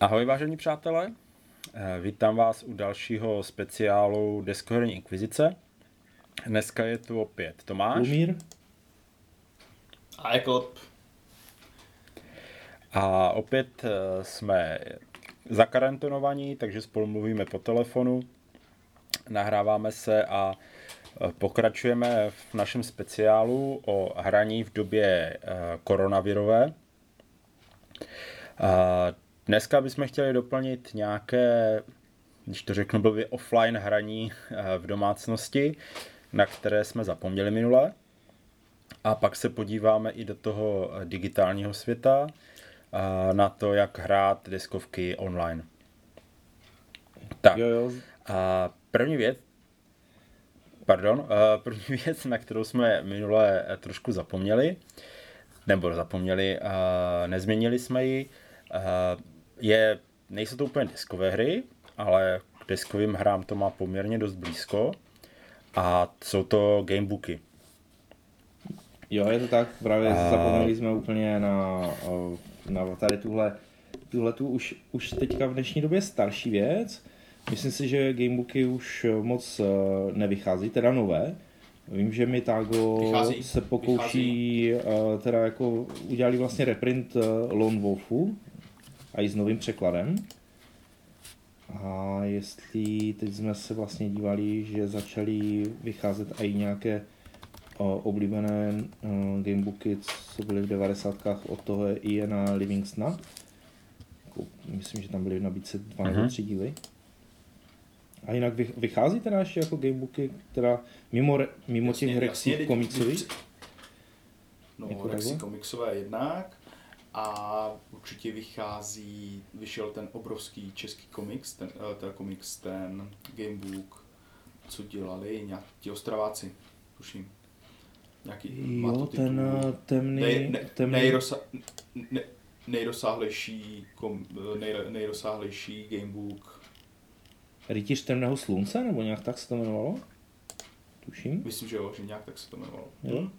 Ahoj vážení přátelé, Eh, vítám vás u dalšího speciálu Deskoherní inkvizice. Dneska je tu opět Tomáš Lumír? A jako a opět eh, jsme zakarantonovaní, takže spolu mluvíme po telefonu, nahráváme se a eh, pokračujeme v našem speciálu o hraní v době eh, koronavirové. A Dneska bychom chtěli doplnit nějaké, když to řeknu blbě, offline hraní v domácnosti, na které jsme zapomněli minule. A pak se podíváme i do toho eh, digitálního světa, a na to, jak hrát deskovky online. Tak, Jo, jo. a první věc, pardon, eh, první věc, na kterou jsme minule eh, trošku zapomněli, nebo zapomněli, eh, nezměnili jsme ji, eh, je, nejsou to úplně deskové hry, ale k deskovým hrám to má poměrně dost blízko a jsou to gamebooky. Jo, je to tak, právě A- zapomněli jsme úplně na, na tady tuhle, tuhle tu už, už teďka v dnešní době starší věc. Myslím si, že gamebooky už moc eh, nevychází, teda nové. Vím, že Mitago Vychází, se pokouší, eh, teda jako udělali vlastně reprint eh, Lone Wolfu a i s novým překladem. A jestli teď jsme se vlastně dívali, že začaly vycházet i nějaké o, oblíbené gamebooky, co byly v 90. od toho je Iana Livingstona. Jako, myslím, že tam byly v nabídce dva nebo Mhm. tři díly. A jinak vych- vychází teda ještě jako gamebooky, teda mimo, mimo Jasně, těch teď- komiksových? No, Jako Rexy komiksové jednak a určitě vychází, vyšel ten obrovský český komiks, ten, eh, ten komiks, ten gamebook, co dělali nějak ti ostraváci, tuším. Nějaký, má to Jo, ten uh, temný, Nej, ne, temný nejrosa, ne, nejrozsáhlejší, kom, eh, nej, nejrozsáhlejší gamebook, rytíř temného slunce, nebo nějak tak se to jmenovalo? Tuším. myslím, že jo, že nějak tak se to jmenovalo. Jo.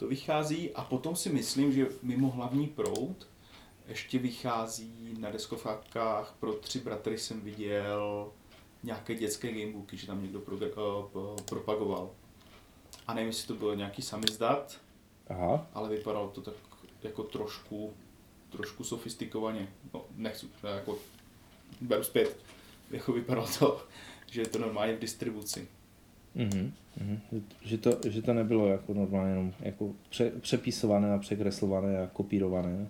To vychází a potom si myslím, že mimo hlavní proud ještě vychází na deskovkách pro tři bratry jsem viděl nějaké dětské gamebooky, že tam někdo progr- uh, propagoval. A nevím, jestli to bylo nějaký samizdat, Aha. ale vypadalo to tak jako trošku, trošku sofistikovaně. No, nechci, jako, beru zpět. Jako vypadalo to, že je to normálně v distribuci. Mhm, mhm. Že, to, že to nebylo jako normálně jenom jako pře, přepisované a překreslované a kopírované.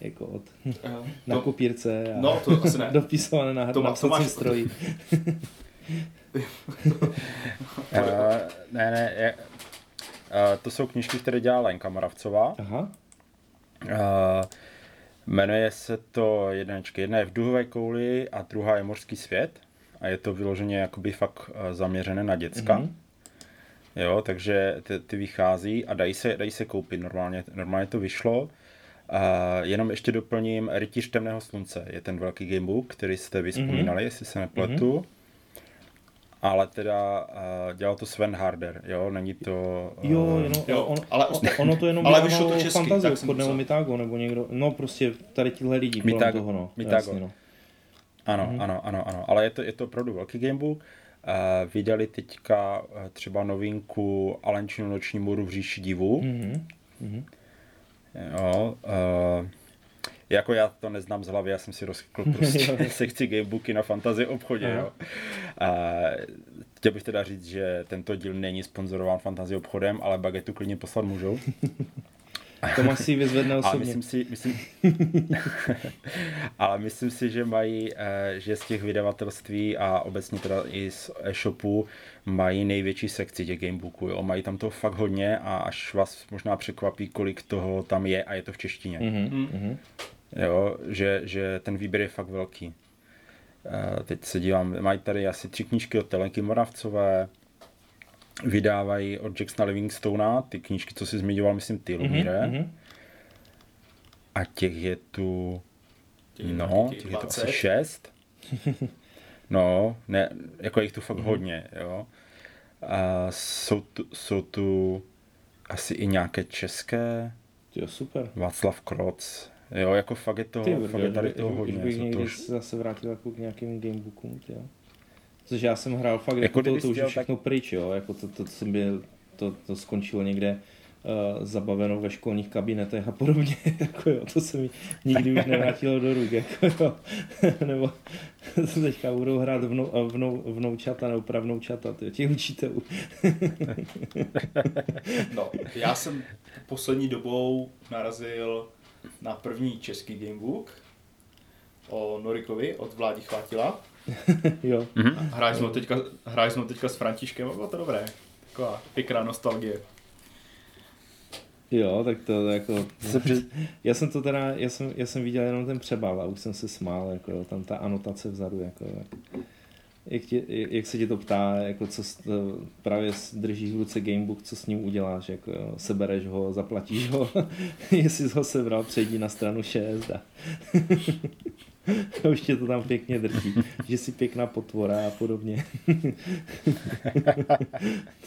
Jako od, Uh, na kopírce a no, to asi ne. dopisované na, To na to máš- stroji. Uh, ne, ne, je, uh, to jsou knižky, které dělá Lenka Moravcová. Aha. Uh, jmenuje se to jednečky. Jedna je v duhové kouli a druhá je mořský svět. A je to vyloženě jakoby fakt uh, zaměřené na děcka. Mhm. Mm-hmm. Jo, takže ty, ty vychází a dají se, dají se koupit. Normálně, normálně to vyšlo. Uh, jenom ještě doplním Rytíř temného slunce. Je ten velký gamebook, který jste vyspomínali, mm-hmm. jestli se nepletu. Mm-hmm. Ale teda uh, dělal to Sven Harder, jo, není to... Uh, Jo, jenom, Jo, on, ale osta- ono to jenom ale ale vyšlo to česky, fantazii tak jsem nebo. Mitago nebo někdo, no prostě tady tyhle lidi kolem Mitago, toho, no. Mitago. Jasně, no. Ano, mm-hmm. ano, ano, ano, ale je to, je to opravdu velký gamebook. Uh, vydali teďka uh, třeba novinku Alenčinu noční můru v říši divů. Mm. Mhm. Jo, uh, jako já to neznám z hlavy, já jsem si rozklikl prostě sekci gamebooky na fantasy obchodě. Aha. Jo. Uh, chtěl bych teda říct, že tento díl není sponzorován fantasy obchodem, ale bagetu klidně poslat můžou. Tomáš si ji vyzvedne osobně. myslím si, myslím, ale myslím si, že mají, eh, že z těch vydavatelství a obecně teda i z e-shopu mají největší sekci těch gamebooků. Jo. Mají tam toho fakt hodně a až vás možná překvapí, kolik toho tam je a je to v češtině. Mhm, mhm. Jo, že, že ten výběr je fakt velký. Eh, Teď se dívám, mají tady asi tři knížky od Telenky Moravcové, vydávají od Jacksona Livingstona, ty knížky, co jsi zmiňoval, myslím, ty Lumíre. Mhm, mhm. A těch je tu, Těch no, těch je tu 20. asi šest. No, ne, jako je jich tu fakt hodně, jo. A jsou tu, jsou tu asi i nějaké české, Jo, super. Václav Kroc, jo, jako fakt je to, Ty, fakt je tady toho hodně. bych jsou to někdy už- zase vrátil jako k nějakým gamebookům, jo. Což já jsem hrál fakt, Jako jako, to, to už je všechno pryč, jo, jako to, to, to, jsem byl, to, to skončilo někde uh, zabaveno ve školních kabinetech a podobně, jako jo, to se mi nikdy už nevrátilo do ruk, jako jo, nebo to teďka budou hrát vnou, vnou, vnoučata nebo pravnoučata, tyjo, těch učitelů. No, já jsem poslední dobou narazil na první český gamebook o Norikovi od Vládi Chvátila. jo, Hráli jsme ho teďka, hráli jsme teďka s Františkem a bylo to dobré. Taková pěkná nostalgie. jo, tak to jako, Se přiz... Já jsem to teda, já jsem, já jsem viděl jenom ten přebal a už jsem se smál, jako jo, tam ta anotace vzadu, jako jo. Jak, tě, jak se tě to ptá, jako co s- to, právě s- držíš v ruce gamebook, co s ním uděláš, jako jo, sebereš ho, zaplatíš ho, jestli jsi ho sebral, přejdi na stranu 6 a a už tě to tam pěkně drží, že jsi pěkná potvora a podobně.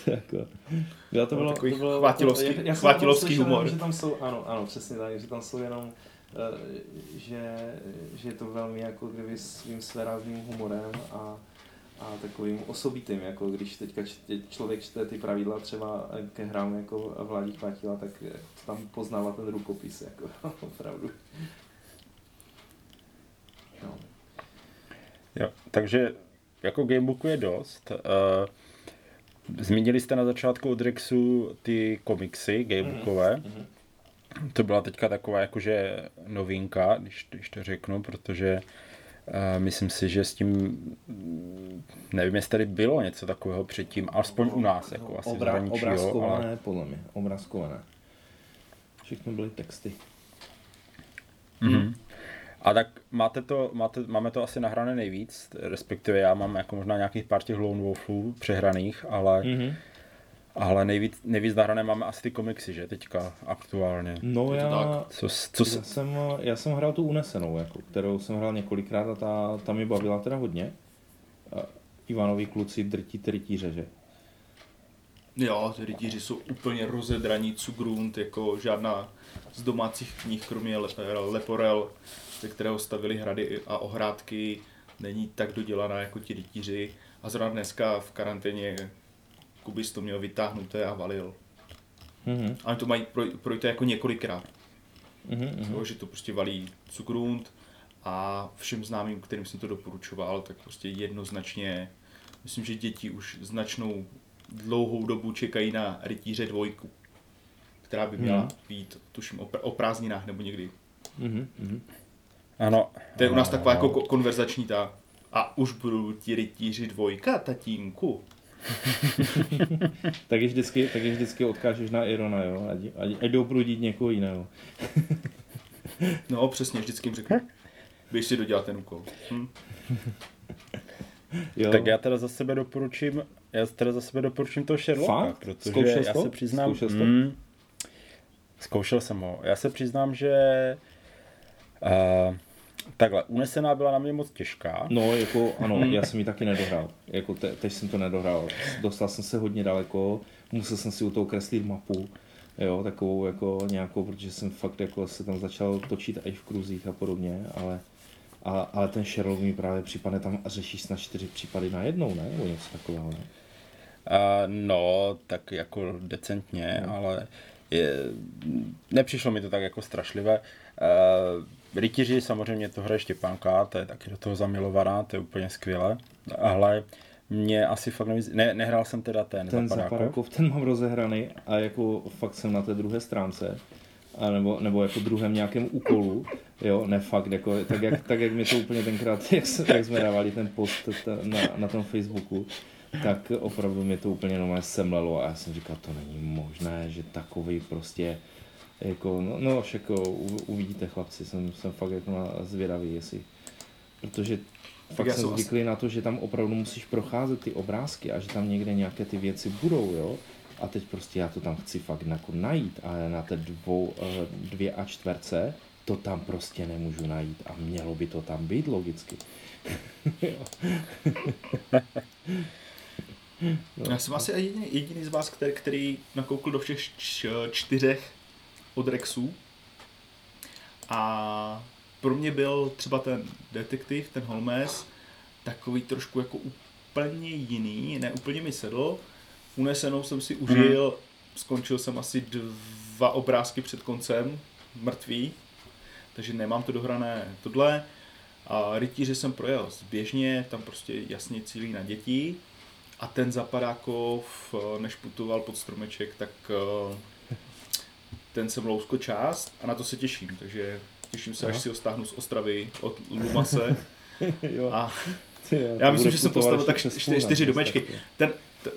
to jako, jo, to No, bylo, takový to bylo chvátilovský- já- já jsem chvátilovský slyšel, humor. Že tam jsou, ano, ano, přesně tak, že tam jsou jenom eh, že, že je to velmi jako kdyby svým svérázným humorem a, a takovým osobitým, jako když teďka čte, člověk čte ty pravidla třeba ke hrám jako Vládí Chvátila, tak eh, tam poznává ten rukopis, jako opravdu. No. Jo, takže jako gamebooku je dost. Uh, zmínili jste na začátku od Rexu ty komiksy gamebookové. Mhm. To byla teďka taková jakože novinka, když, když to řeknu, protože uh, myslím si, že s tím, nevím, jestli tady bylo něco takového předtím, alespoň u nás, jako asi v Obra, obrázkované, ale podle mě, obrázkované. Všechno byly texty. Mhm. A tak máte to, máte, máme to asi nahrané nejvíc, respektive já mám jako možná nějakých pár těch Lone Wolfů přehraných, ale, Mhm. ale nejvíc, nejvíc nahrané máme asi ty komiksy, že teďka aktuálně. No já, Co, s- co, já, jsem, já jsem hrál tu unesenou, jako, kterou jsem hrál několikrát a ta, ta mi bavila teda hodně. A Ivanovi kluci drtí rytíře, že? Jo, ty rytíři jsou úplně rozedraní, Cugrunt, jako žádná z domácích knih, kromě Le- Leporel, ze kterého stavili hrady a ohrádky, není tak dodělaná jako ti rytíři. A zrovna dneska v karanténě Kubis to měl vytáhnuté a valil. Mhm, A oni to mají proj- projít jako několikrát. mhm, mhm. Jo, že to prostě valí Cugrunt a všem známým, kterým jsem to doporučoval, tak prostě jednoznačně, myslím, že děti už značnou dlouhou dobu čekají na Rytíře dvojku, která by měla Hmm. být, tuším, o, pr- o prázdninách nebo někdy. Mhm, mhm. ano. To je u nás taková ano. jako ko- konverzační ta. A už budou ti rytíři dvojka, tatínku. Tak je vždycky, tak je vždycky odkážeš na Irona, jo? Ať, ať, ať jdou prudit někoho jiného. No, přesně, vždycky jim řeknu. Běž si dodělat ten úkol. Hm? Jo? Tak já teda za sebe doporučím, já teda za sebe doporučím toho Sherlocka, Fakt? protože Zkoušel já to? se přiznám, Zkoušel jsi to? Mm, zkoušel jsem ho. Já se přiznám, že uh, takhle, unesená byla na mě moc těžká. No, jako ano, já jsem ji taky nedohrál. Jako te, teď jsem to nedohrál. Dostal jsem se hodně daleko, musel jsem si u toho kreslit mapu, jo, takovou jako nějakou, protože jsem fakt jako se tam začal točit i v kruzích a podobně, ale, a, ale ten Sherlock mi právě připadne tam a řešíš snad čtyři případy na jednou, ne? Nebo něco takového, ne? Uh, no, tak jako decentně, No. ale je, nepřišlo mi to tak jako strašlivé. Uh, Rytíři samozřejmě to hraje Štěpánka, to je taky do toho zamilovaná, to je úplně skvělé, ale mě asi fakt nevíc, ne, nehrál jsem teda ten, Ten Zapadákov. Zapadákov, ten mám rozehraný a jako fakt jsem na té druhé stránce. A nebo, nebo jako druhém nějakém úkolu, jo, ne fakt, jako, tak, jak, tak jak mi to úplně tenkrát, jak, jak jsme dávali ten post ta, na, na tom Facebooku, tak opravdu mě to úplně normálně semlelo a já jsem říkal, to není možné, že takový prostě, jako, no, no však u- uvidíte chlapci, jsem, jsem fakt jako na, zvědavý, jestli, protože fakt já jsem zvyklý na to, že tam opravdu musíš procházet ty obrázky a že tam někde nějaké ty věci budou, jo. A teď prostě já to tam chci fakt jako najít, ale na té dvou, eh, dvě a čtverce to tam prostě nemůžu najít a mělo by to tam být logicky. No. Já jsem asi jediný, jediný z vás, který, který nakoukl do všech čtyřech od Rexů. A pro mě byl třeba ten detektiv, ten Holmes, takový trošku jako úplně jiný, ne úplně mi sedl. Unesenou jsem si užil, skončil jsem asi dva obrázky před koncem, mrtvý, takže nemám to dohrané tohle. A rytíře jsem projel zběžně, tam prostě jasně cílí na děti. A ten Zapadákov, eh, než putoval pod stromeček, tak eh, ten jsem lousko část a na to se těším, takže těším se, až Aha. si ho stáhnu z Ostravy od Lumase. jo. A jo, já myslím, že jsem postavil tak čtyři, čtyři domečky. Ten, t,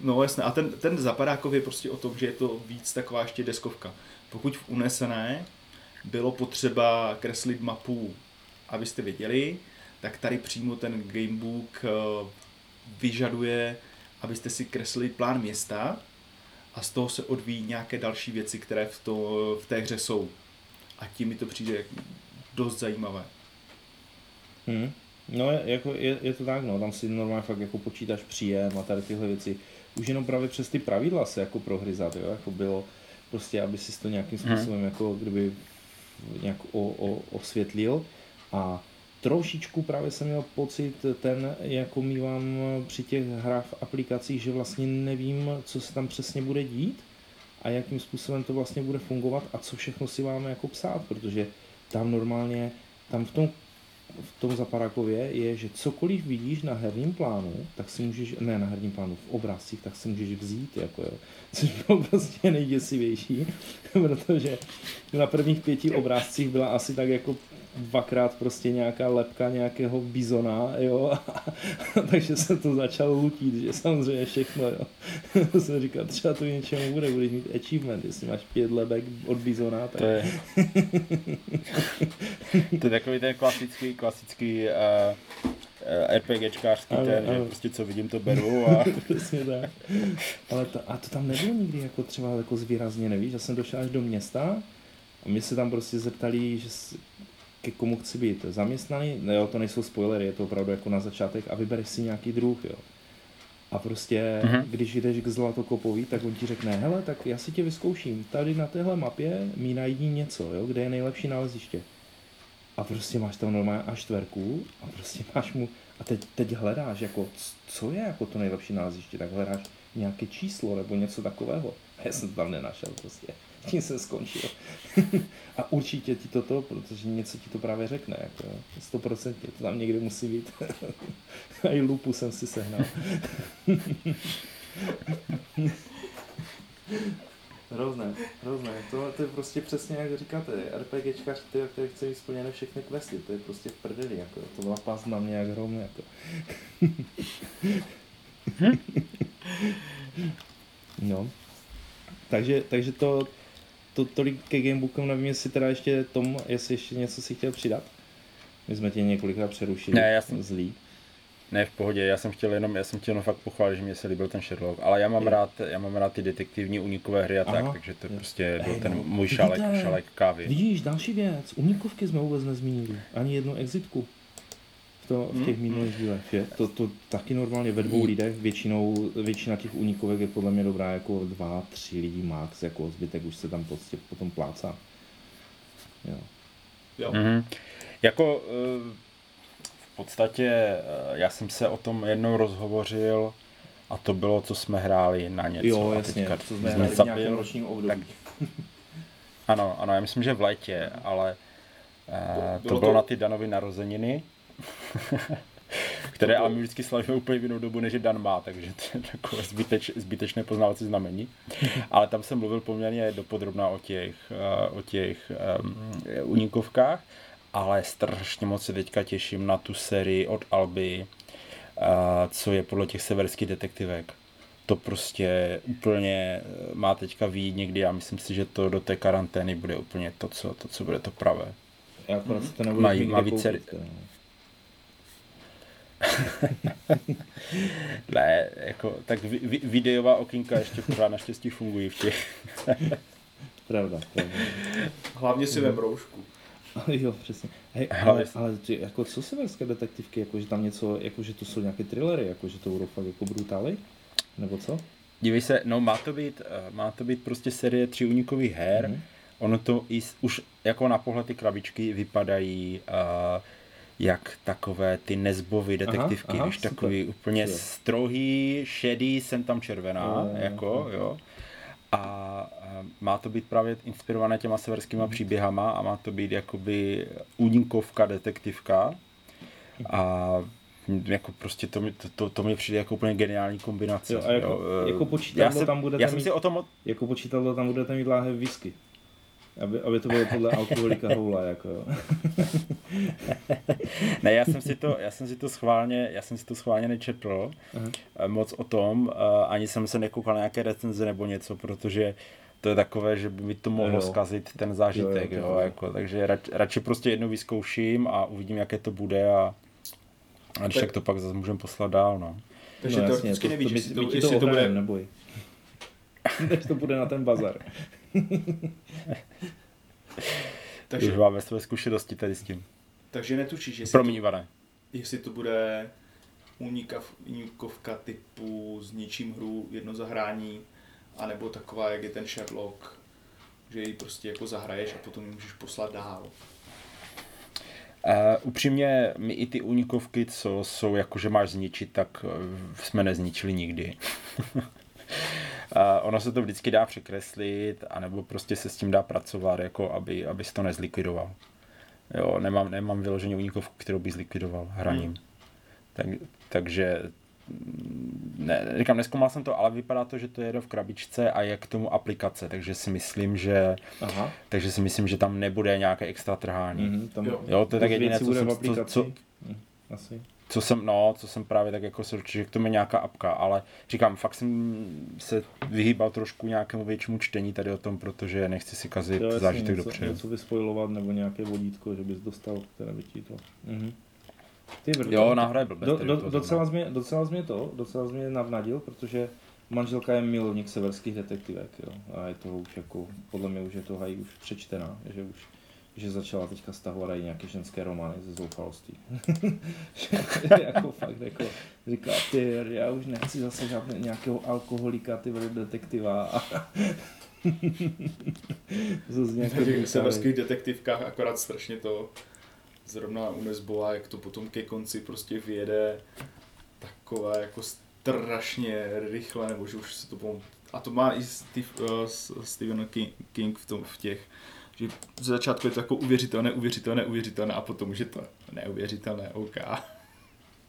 no jasné, a ten, ten Zapadákov je prostě o tom, že je to víc taková ještě deskovka. Pokud v Unesené bylo potřeba kreslit mapu, abyste věděli, tak tady přímo ten gamebook eh, vyžaduje, abyste si kreslili plán města a z toho se odvíjí nějaké další věci, které v, to, v té hře jsou. A tím mi to přijde dost zajímavé. Hmm. No je, jako je, je, to tak, no, tam si normálně fakt jako počítáš příjem a tady tyhle věci. Už jenom právě přes ty pravidla se jako prohryzat, jo, jako bylo prostě, aby si to nějakým Mhm. způsobem jako kdyby nějak o, o, osvětlil a trošičku právě jsem měl pocit ten, jako mývám při těch hrách v aplikacích, že vlastně nevím, co se tam přesně bude dít a jakým způsobem to vlastně bude fungovat a co všechno si máme jako psát, protože tam normálně, tam v tom v tom Zaparákově je, že cokoliv vidíš na herním plánu, tak si můžeš, ne na herním plánu, v obrázcích, tak si můžeš vzít, jako jo. Což bylo prostě nejděsivější, protože na prvních pěti obrázcích byla asi tak jako dvakrát prostě nějaká lepka nějakého bizona, jo, takže jsem to začal lutit, že samozřejmě všechno, jo. jsem říkal, třeba to něčemu bude, budeš mít achievement, jestli máš pět lebek od bizona, tak To je, to je takový ten klasický, klasický uh, RPGčkářský Ano, ten, ano. že prostě co vidím, to beru a Přesně tak. Ale to, a to tam nebylo nikdy jako třeba jako zvýrazně, nevíš? Já jsem došel až do města a mě se tam prostě zeptali, že ke komu chci být zaměstnaný. Ne, jo, to nejsou spoilery, je to opravdu jako na začátek a vybereš si nějaký druh, jo. A prostě, mm-hmm. když jdeš k Zlatokopovi, tak on ti řekne, hele, tak já si tě vyzkouším. Tady na téhle mapě mi najdi něco, jo, kde je nejlepší naleziště. A prostě máš tam normálně až čtverku a prostě máš mu, a teď, teď hledáš, jako, co je jako to nejlepší naleziště, tak hledáš nějaké číslo nebo něco takového. A já jsem to tam nenašel prostě. Tím jsem skončil. a určitě ti toto, protože něco ti to právě řekne, jako, jo. 100% to tam někde musí být. a i lupu jsem si sehnal. Hrozné, hrozné. To, to je prostě přesně jak říkáte, RPGčkař, který, který chce mít splněné všechny questy, to je prostě v prdeli, jako, to byla pás na mě jak hrom, jako. no. Takže, takže to, to tolik ke gamebookům, nevím, jestli teda ještě Tom, jestli ještě něco si chtěl přidat. My jsme tě několikrát přerušili. Ne, já jsem- Zlý. ne v pohodě, já jsem chtěl jenom, já jsem chtěl jenom fakt pochválit, že mě se líbil ten Sherlock, ale já mám Jo. rád, já mám rád ty detektivní unikové hry a tak, Aha. takže to Jo. prostě byl Ej, ten no, můj šálek, vidíte? šálek kávy. Vidíš, další věc. Unikovky jsme vůbec nezmínili. Ani jednu exitku. V, to, v těch Hmm, minulých dílech. Že? To, to taky normálně ve dvou lidech. Většinou, většina těch unikovek je podle mě dobrá jako dva, tři lidi max. Jako zbytek už se tam prostě potom plácá. Jo. Jo. Mhm. Jako eh, v podstatě eh, já jsem se o tom jednou rozhovořil a to bylo, co jsme hráli na něco. jo, a jasně. teďka Co jsme jsme hráli v nějakém ročním období. tak- Ano, ano, já myslím, že v létě, ale uh, to Bylo bylo to- na ty Danovy narozeniny, které ale my vždycky slavíme úplně v jinou dobu, než je Dan má, takže to je takové zbyteč, zbytečné poznávací znamení. Ale tam jsem mluvil poměrně dopodrobná o těch, uh, o těch um, unikovkách, ale strašně moc se teďka těším na tu sérii od Alby, uh, co je podle těch severských detektivek to prostě úplně eh, má teďka výjít někdy a myslím si, že to do té karantény bude úplně to, co, to, co bude to pravé. Já si to nebudu nikde má více- koupit. ne, jako, tak vi, vi, videová okýnka ještě pořád naštěstí fungují v těch. Pravda, pravda. Hlavně si vem roušku. jo, přesně. Hej, ale, ale ty, jako co severské detektivky, jako že tam něco, jako že to jsou nějaké thrillery, jako že to budou fakt jako brutály? Nebo co? Dívej se, no má to být, eh, má to být prostě série tří unikových her. Mhm. Ono to i, už jako na pohled ty krabičky vypadají uh, jak takové ty nezbovy detektivky, aha, víš, super, takový úplně super. strohý, šedý, jsem tam červená, Jo, jo, jako, jo. jo. A, a má to být právě inspirované těma severskýma příběhama a má to být jakoby únikovka, detektivka. A jako prostě to, mi- to, to, to mi přijde jako úplně geniální kombinace. Jo, a jako- eh, jako počítadlo já jsem, tam budete Já jsem mít- si o tom, Jako počítadlo tam budete mít láhev whisky. Aby, aby to bylo podle alkoholika houla, jako jo. Ne, já jsem si to, já jsem si to schválně, já jsem si to schválně nečetl Aha. eh, moc o tom, eh, ani jsem se nekoukal na nějaké recenze nebo něco, protože to je takové, že by mi to mohlo Jo. zkazit ten zážitek, Jo, jo, jo, to jo, jo. jako, takže rač, radši prostě jednou vyzkouším a uvidím, jaké to bude a, a když Tak- to pak zase můžeme poslat dál, no. Takže no, to jasně, vždycky nevíš, my to, ti to jestli to bude... neboj. Než to bude na ten bazar. Takže... Už máme své zkušenosti tady s tím. takže netušíš, jestli, Promiň, Ivane. jestli to bude unikav, unikovka typu s ničím hru, jedno zahrání, anebo taková, jak je ten Sherlock, že ji prostě jako zahraješ a potom ji můžeš poslat dál. Uh, upřímně, my i ty únikovky, co jsou jako, že máš zničit, tak eh, jsme nezničili nikdy. uh, ono se to vždycky dá překreslit, anebo prostě se s tím dá pracovat, jako aby, aby to nezlikvidoval. Jo, nemám, nemám vyloženě únikovku, kterou by zlikvidoval hraním. Hmm. Tak, takže mm, ne, říkám, neskoumal jsem to, ale vypadá to, že to je jenom v krabičce a je k tomu aplikace, takže si myslím, že, Aha. takže si myslím, že tam nebude nějaké extra trhání. Mhm, tam Jo. Jo, to je tak jediné, co jsem, co, aplikaci. co, Hm, Asi. Co jsem, no, co jsem právě tak jako se určitě, že k tomu je nějaká apka, ale říkám, fakt jsem se vyhýbal trošku nějakému většímu čtení tady o tom, protože nechci si kazit jasně, zážitek něco, dopředu. něco vyspojovat nebo nějaké vodítko, že bys dostal, které by ti to... Mhm. Ty brdo. Jo, náhoda je blbec. Do, do, docela, jsi mě, docela mě to, docela mě navnadil, protože manželka je milovník severských detektivek, jo. A je to už jako, podle mě už je to hají už přečtená, že už že začala teďka stahovat i nějaké ženské romány ze zoufalostí. Že jako fakt jako říká, ty, já už nechci zase nějakého alkoholika, ty vole, detektiva. A V severských detektivkách akorát strašně to zrovna u Nesbola, jak to potom ke konci prostě vyjede takové jako strašně rychle, nebo že už se to pom... A to má i Steve, uh, Stephen King, King v, tom, v těch, že z začátku je to jako uvěřitelné, uvěřitelné, uvěřitelné a potom už je to neuvěřitelné, OK.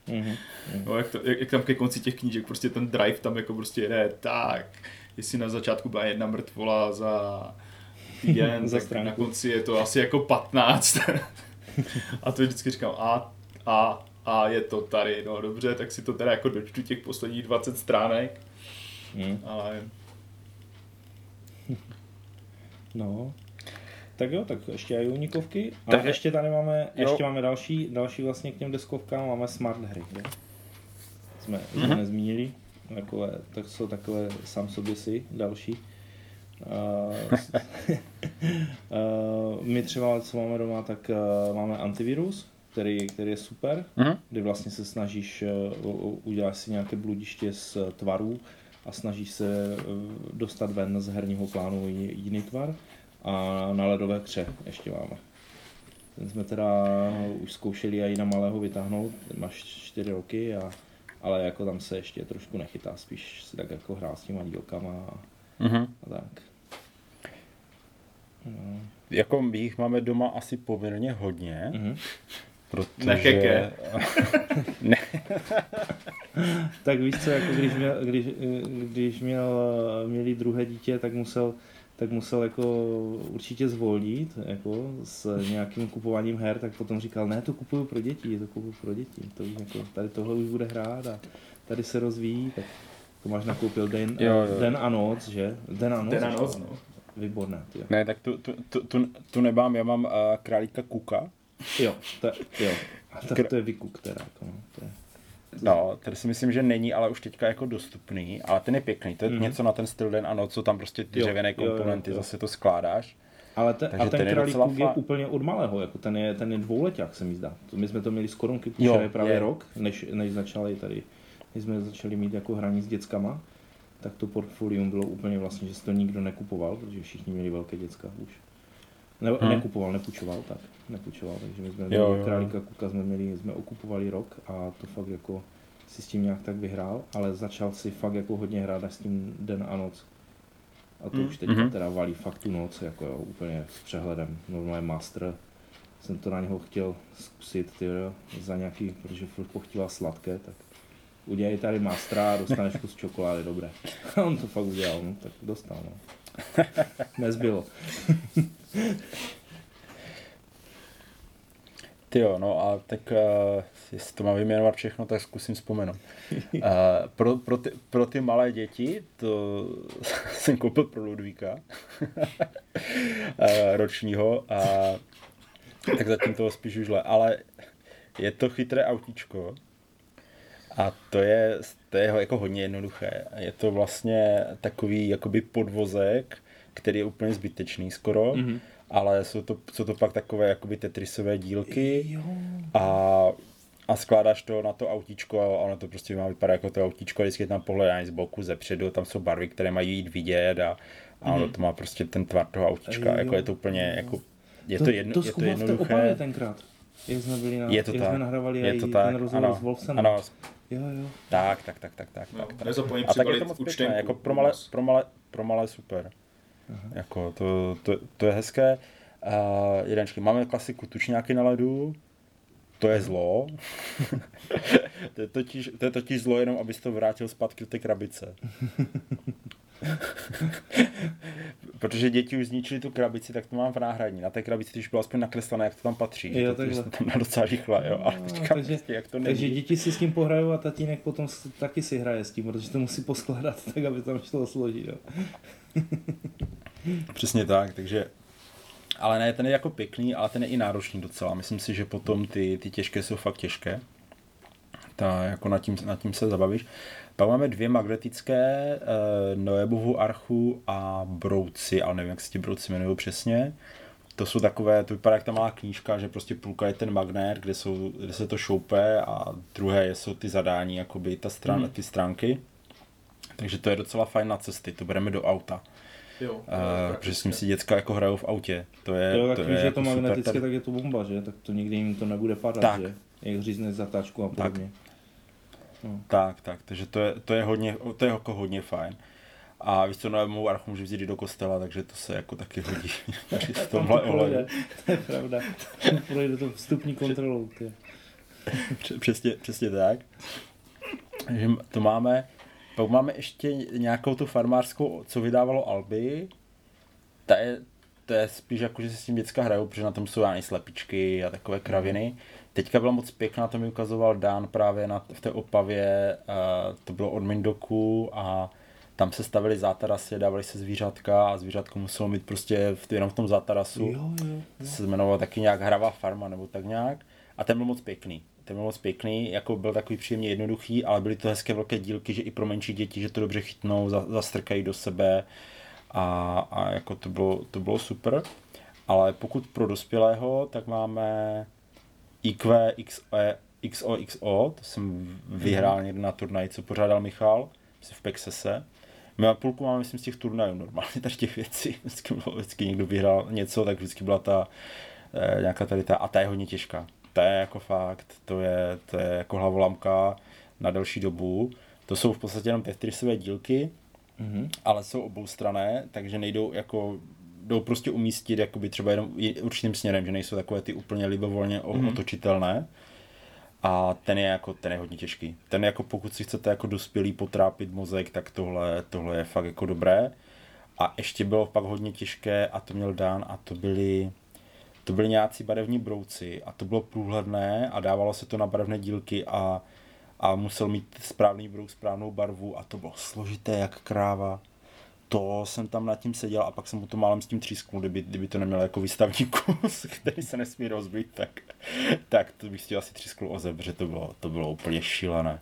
Mhm. No, jak, to, jak, jak, tam ke konci těch knížek prostě ten drive tam jako prostě jede tak, jestli na začátku byla jedna mrtvola za týden, Za tak na konci je to asi jako 15. a to vždycky říkám a, a, a je to tady, no dobře, tak si to teda jako dočtu těch posledních 20 stránek, Mhm. ale No. Tak jo, tak ještě i unikovky. A Takže- ještě tady máme, Jo. ještě máme další, další vlastně k těm deskovkám, máme smart hry, jo? Jsme, jsme Mhm. nezmínili, takové, tak jsou takové sám sobě si další. Uh, uh, my třeba, co máme doma, tak uh, máme antivirus, který, který je super, Mhm. kdy vlastně se snažíš, uh, uděláš si nějaké bludiště z tvarů a snažíš se uh, dostat ven z herního plánu jiný tvar. A na ledové kře ještě máme. Ten jsme teda už zkoušeli i na malého vytáhnout, ten máš čtyři roky, a, ale jako tam se ještě trošku nechytá, spíš si tak jako hrál s těma dílkama a, Mhm. a tak. No. Jako my jich máme doma asi poměrně hodně, Mhm. protože... Nekeke. ne, Tak víš co, jako když, měl, když, když měl, měli druhé dítě, tak musel, tak musel jako určitě zvolnit jako s nějakým kupováním her, tak potom říkal, ne, to kupuju pro děti, to kupuju pro děti, to už jako, tady tohle už bude hrát a tady se rozvíjí, tak to máš nakoupil den, Jo, jo. den a noc, že? Den a noc. Den a noc, no. Výborné, ty. ne, tak tu, tu, tu, tu, tu nemám, já mám uh, králíka Kuka. Jo, to, jo. A tak to je vykuk teda, jako no, to je. No, ten si myslím, že není, ale už teďka jako dostupný, ale ten je pěkný, to je Mhm. mm-hmm. něco na ten styl den a noc, co tam prostě ty Jo, dřevěné jo, jo, komponenty, jo. zase to skládáš. Ale ten, Takže a ten, ten je králík je fa- úplně od malého, jako ten je, ten je dvouleták, se mi zdá. To my jsme to měli s korunky Jo, půjčené právě je. rok, než, než začali tady, než jsme začali mít jako hraní s dětskama, tak to portfolium bylo úplně vlastně, že si to nikdo nekupoval, protože všichni měli velké děcka už. Ne, Hmm. hmm. nekupoval, nepůjčoval, tak. Nepůjčoval, takže my jsme Jo, měli jo, králíka kuka jsme měli, jsme okupovali rok a to fakt jako si s tím nějak tak vyhrál, ale začal si fakt jako hodně hrát až s tím den a noc. A to Mm. už teďka Mhm. teda valí fakt tu noc, jako jo, úplně s přehledem. Normálně master. Jsem to na něho chtěl zkusit, ty jo, za nějaký, protože furt pochtíval sladké, tak udělej tady mastra a dostaneš kus čokolády, dobré. A on to fakt udělal, no, tak dostal, no. Nezbylo. Ty jo, no a tak uh, jestli to mám vyjmenovat všechno, tak zkusím vzpomenout. Uh, pro, pro, ty, pro ty malé děti, to jsem koupil pro Ludvíka uh, ročního a tak zatím toho spíš už le. Ale je to chytré autíčko a to je, to je jako hodně jednoduché. Je to vlastně takový jakoby podvozek, který je úplně zbytečný skoro, Mhm. mm-hmm. ale jsou to, jsou to pak takové jakoby tetrisové dílky Jo. a, a skládáš to na to autíčko a ono to prostě má vypadat jako to autíčko, vždycky je tam pohledání z boku, ze předu, tam jsou barvy, které mají jít vidět a, a ono to má prostě ten tvar toho autíčka, Jo. jako je to úplně jako, je to, jedno, to je to jednoduché. Opavě tenkrát. Jak jsme byli na, Je to jak tak, jsme nahrávali je to ten tak, rozhovor ano, s Wolfsem. ano, Jo, jo. tak, tak, tak, tak, tak, No, tak, tak. A tak je to moc účtenku. pěkné, jako pro malé, pro malé, pro malé super. Jako to, to, to, je hezké. Uh, jedenčky, máme klasiku tučňáky na ledu, to je zlo. to, je totiž, to je totiž zlo jenom, abys to vrátil zpátky do té krabice. Protože děti už zničili tu krabici, tak to mám v náhradní. Na té krabici když bylo aspoň nakreslené, jak to tam patří. Jo, takhle. jsem tam dal docela rychle, jo. Ale No, teďka takže- prostě, jak to není. Takže děti si s tím pohrajou a tatínek potom taky si hraje s tím, protože to musí poskládat tak, aby tam šlo složit. Jo. Přesně tak, takže ale ne, ten je jako pěkný, ale ten je i náročný docela. Myslím si, že potom ty, ty těžké jsou fakt těžké. Ta, jako nad tím, nad tím se zabavíš. Pak máme dvě magnetické, uh, Noebovu archu a brouci, ale nevím, jak se ti brouci jmenují přesně. To jsou takové, to vypadá jak ta malá knížka, že prostě půlka je ten magnet, kde, jsou, kde se to šoupe a druhé jsou ty zadání, jakoby ta stran, Mhm. ty stránky. Takže to je docela fajn na cesty, to bereme do auta. Jo, Uh, protože s ním si děcka jako hrajou v autě. To je, Jo, to tak je když je jako to super magnetické, tady- tak je to bomba, že? Tak to nikdy jim to nebude padat, Tak. že? Jak řízne zatáčku a Tak. Podobně. Tak, tak, takže to je, to je, hodně, to je jako hodně fajn. A víš co, no, mou archu může vzít i do kostela, takže to se jako taky hodí. Takže v tomhle to projde, to je pravda. projde to vstupní kontrolou. Ty. Pře- Přesně, přesně tak. Takže to máme. Pak máme ještě nějakou tu farmářskou, co vydávalo Alby. Ta je, to je spíš jako, že si s tím děcka hrajou, protože na tom jsou ani slepičky a takové kraviny. Teďka byla moc pěkná, to mi ukazoval Dan právě na, v té Opavě, uh, to bylo od Mindoku a tam se stavily zátarasy, dávaly se zvířátka a zvířátko muselo mít prostě v, jenom v tom zátarasu Jo, jo. se jmenoval taky nějak Hravá farma nebo tak nějak. A ten byl moc pěkný. Ten byl moc pěkný, jako byl takový příjemně jednoduchý, ale byly to hezké velké dílky, že i pro menší děti, že to dobře chytnou, za- zastrkají do sebe a, a jako to bylo, to bylo super. Ale pokud pro dospělého, tak máme IQ XE, XOXO, to jsem vyhrál někde na turnaji, co pořádal Michal, myslím v Pexese. My na půlku máme, myslím, z těch turnajů normálně tady těch věcí. Vždycky, bylo, vždycky někdo vyhrál něco, tak vždycky byla ta eh, nějaká tady ta, a ta je hodně těžká. Ta je jako fakt, to je, to je jako hlavolamka na delší dobu. To jsou v podstatě jenom Tetrisové dílky, Mhm. ale jsou oboustrané, takže nejdou jako jdou prostě umístit jakoby třeba jenom určitým směrem, že nejsou takové ty úplně libovolně Mhm. otočitelné. A ten je jako, ten je hodně těžký. Ten jako pokud si chcete jako dospělý potrápit mozek, tak tohle, tohle je fakt jako dobré. A ještě bylo pak hodně těžké, a to měl Dan, a to byly, to byly nějací barevní brouci a to bylo průhledné a dávalo se to na barevné dílky a, a musel mít správný brouk, správnou barvu a to bylo složité jak kráva. To jsem tam nad tím seděl a pak jsem mu to málem s tím třísknul, kdyby, kdyby to neměl jako výstavní kus, který se nesmí rozbít, tak, tak to bych si asi třísknul o zeb, že to bylo, to bylo úplně šílené.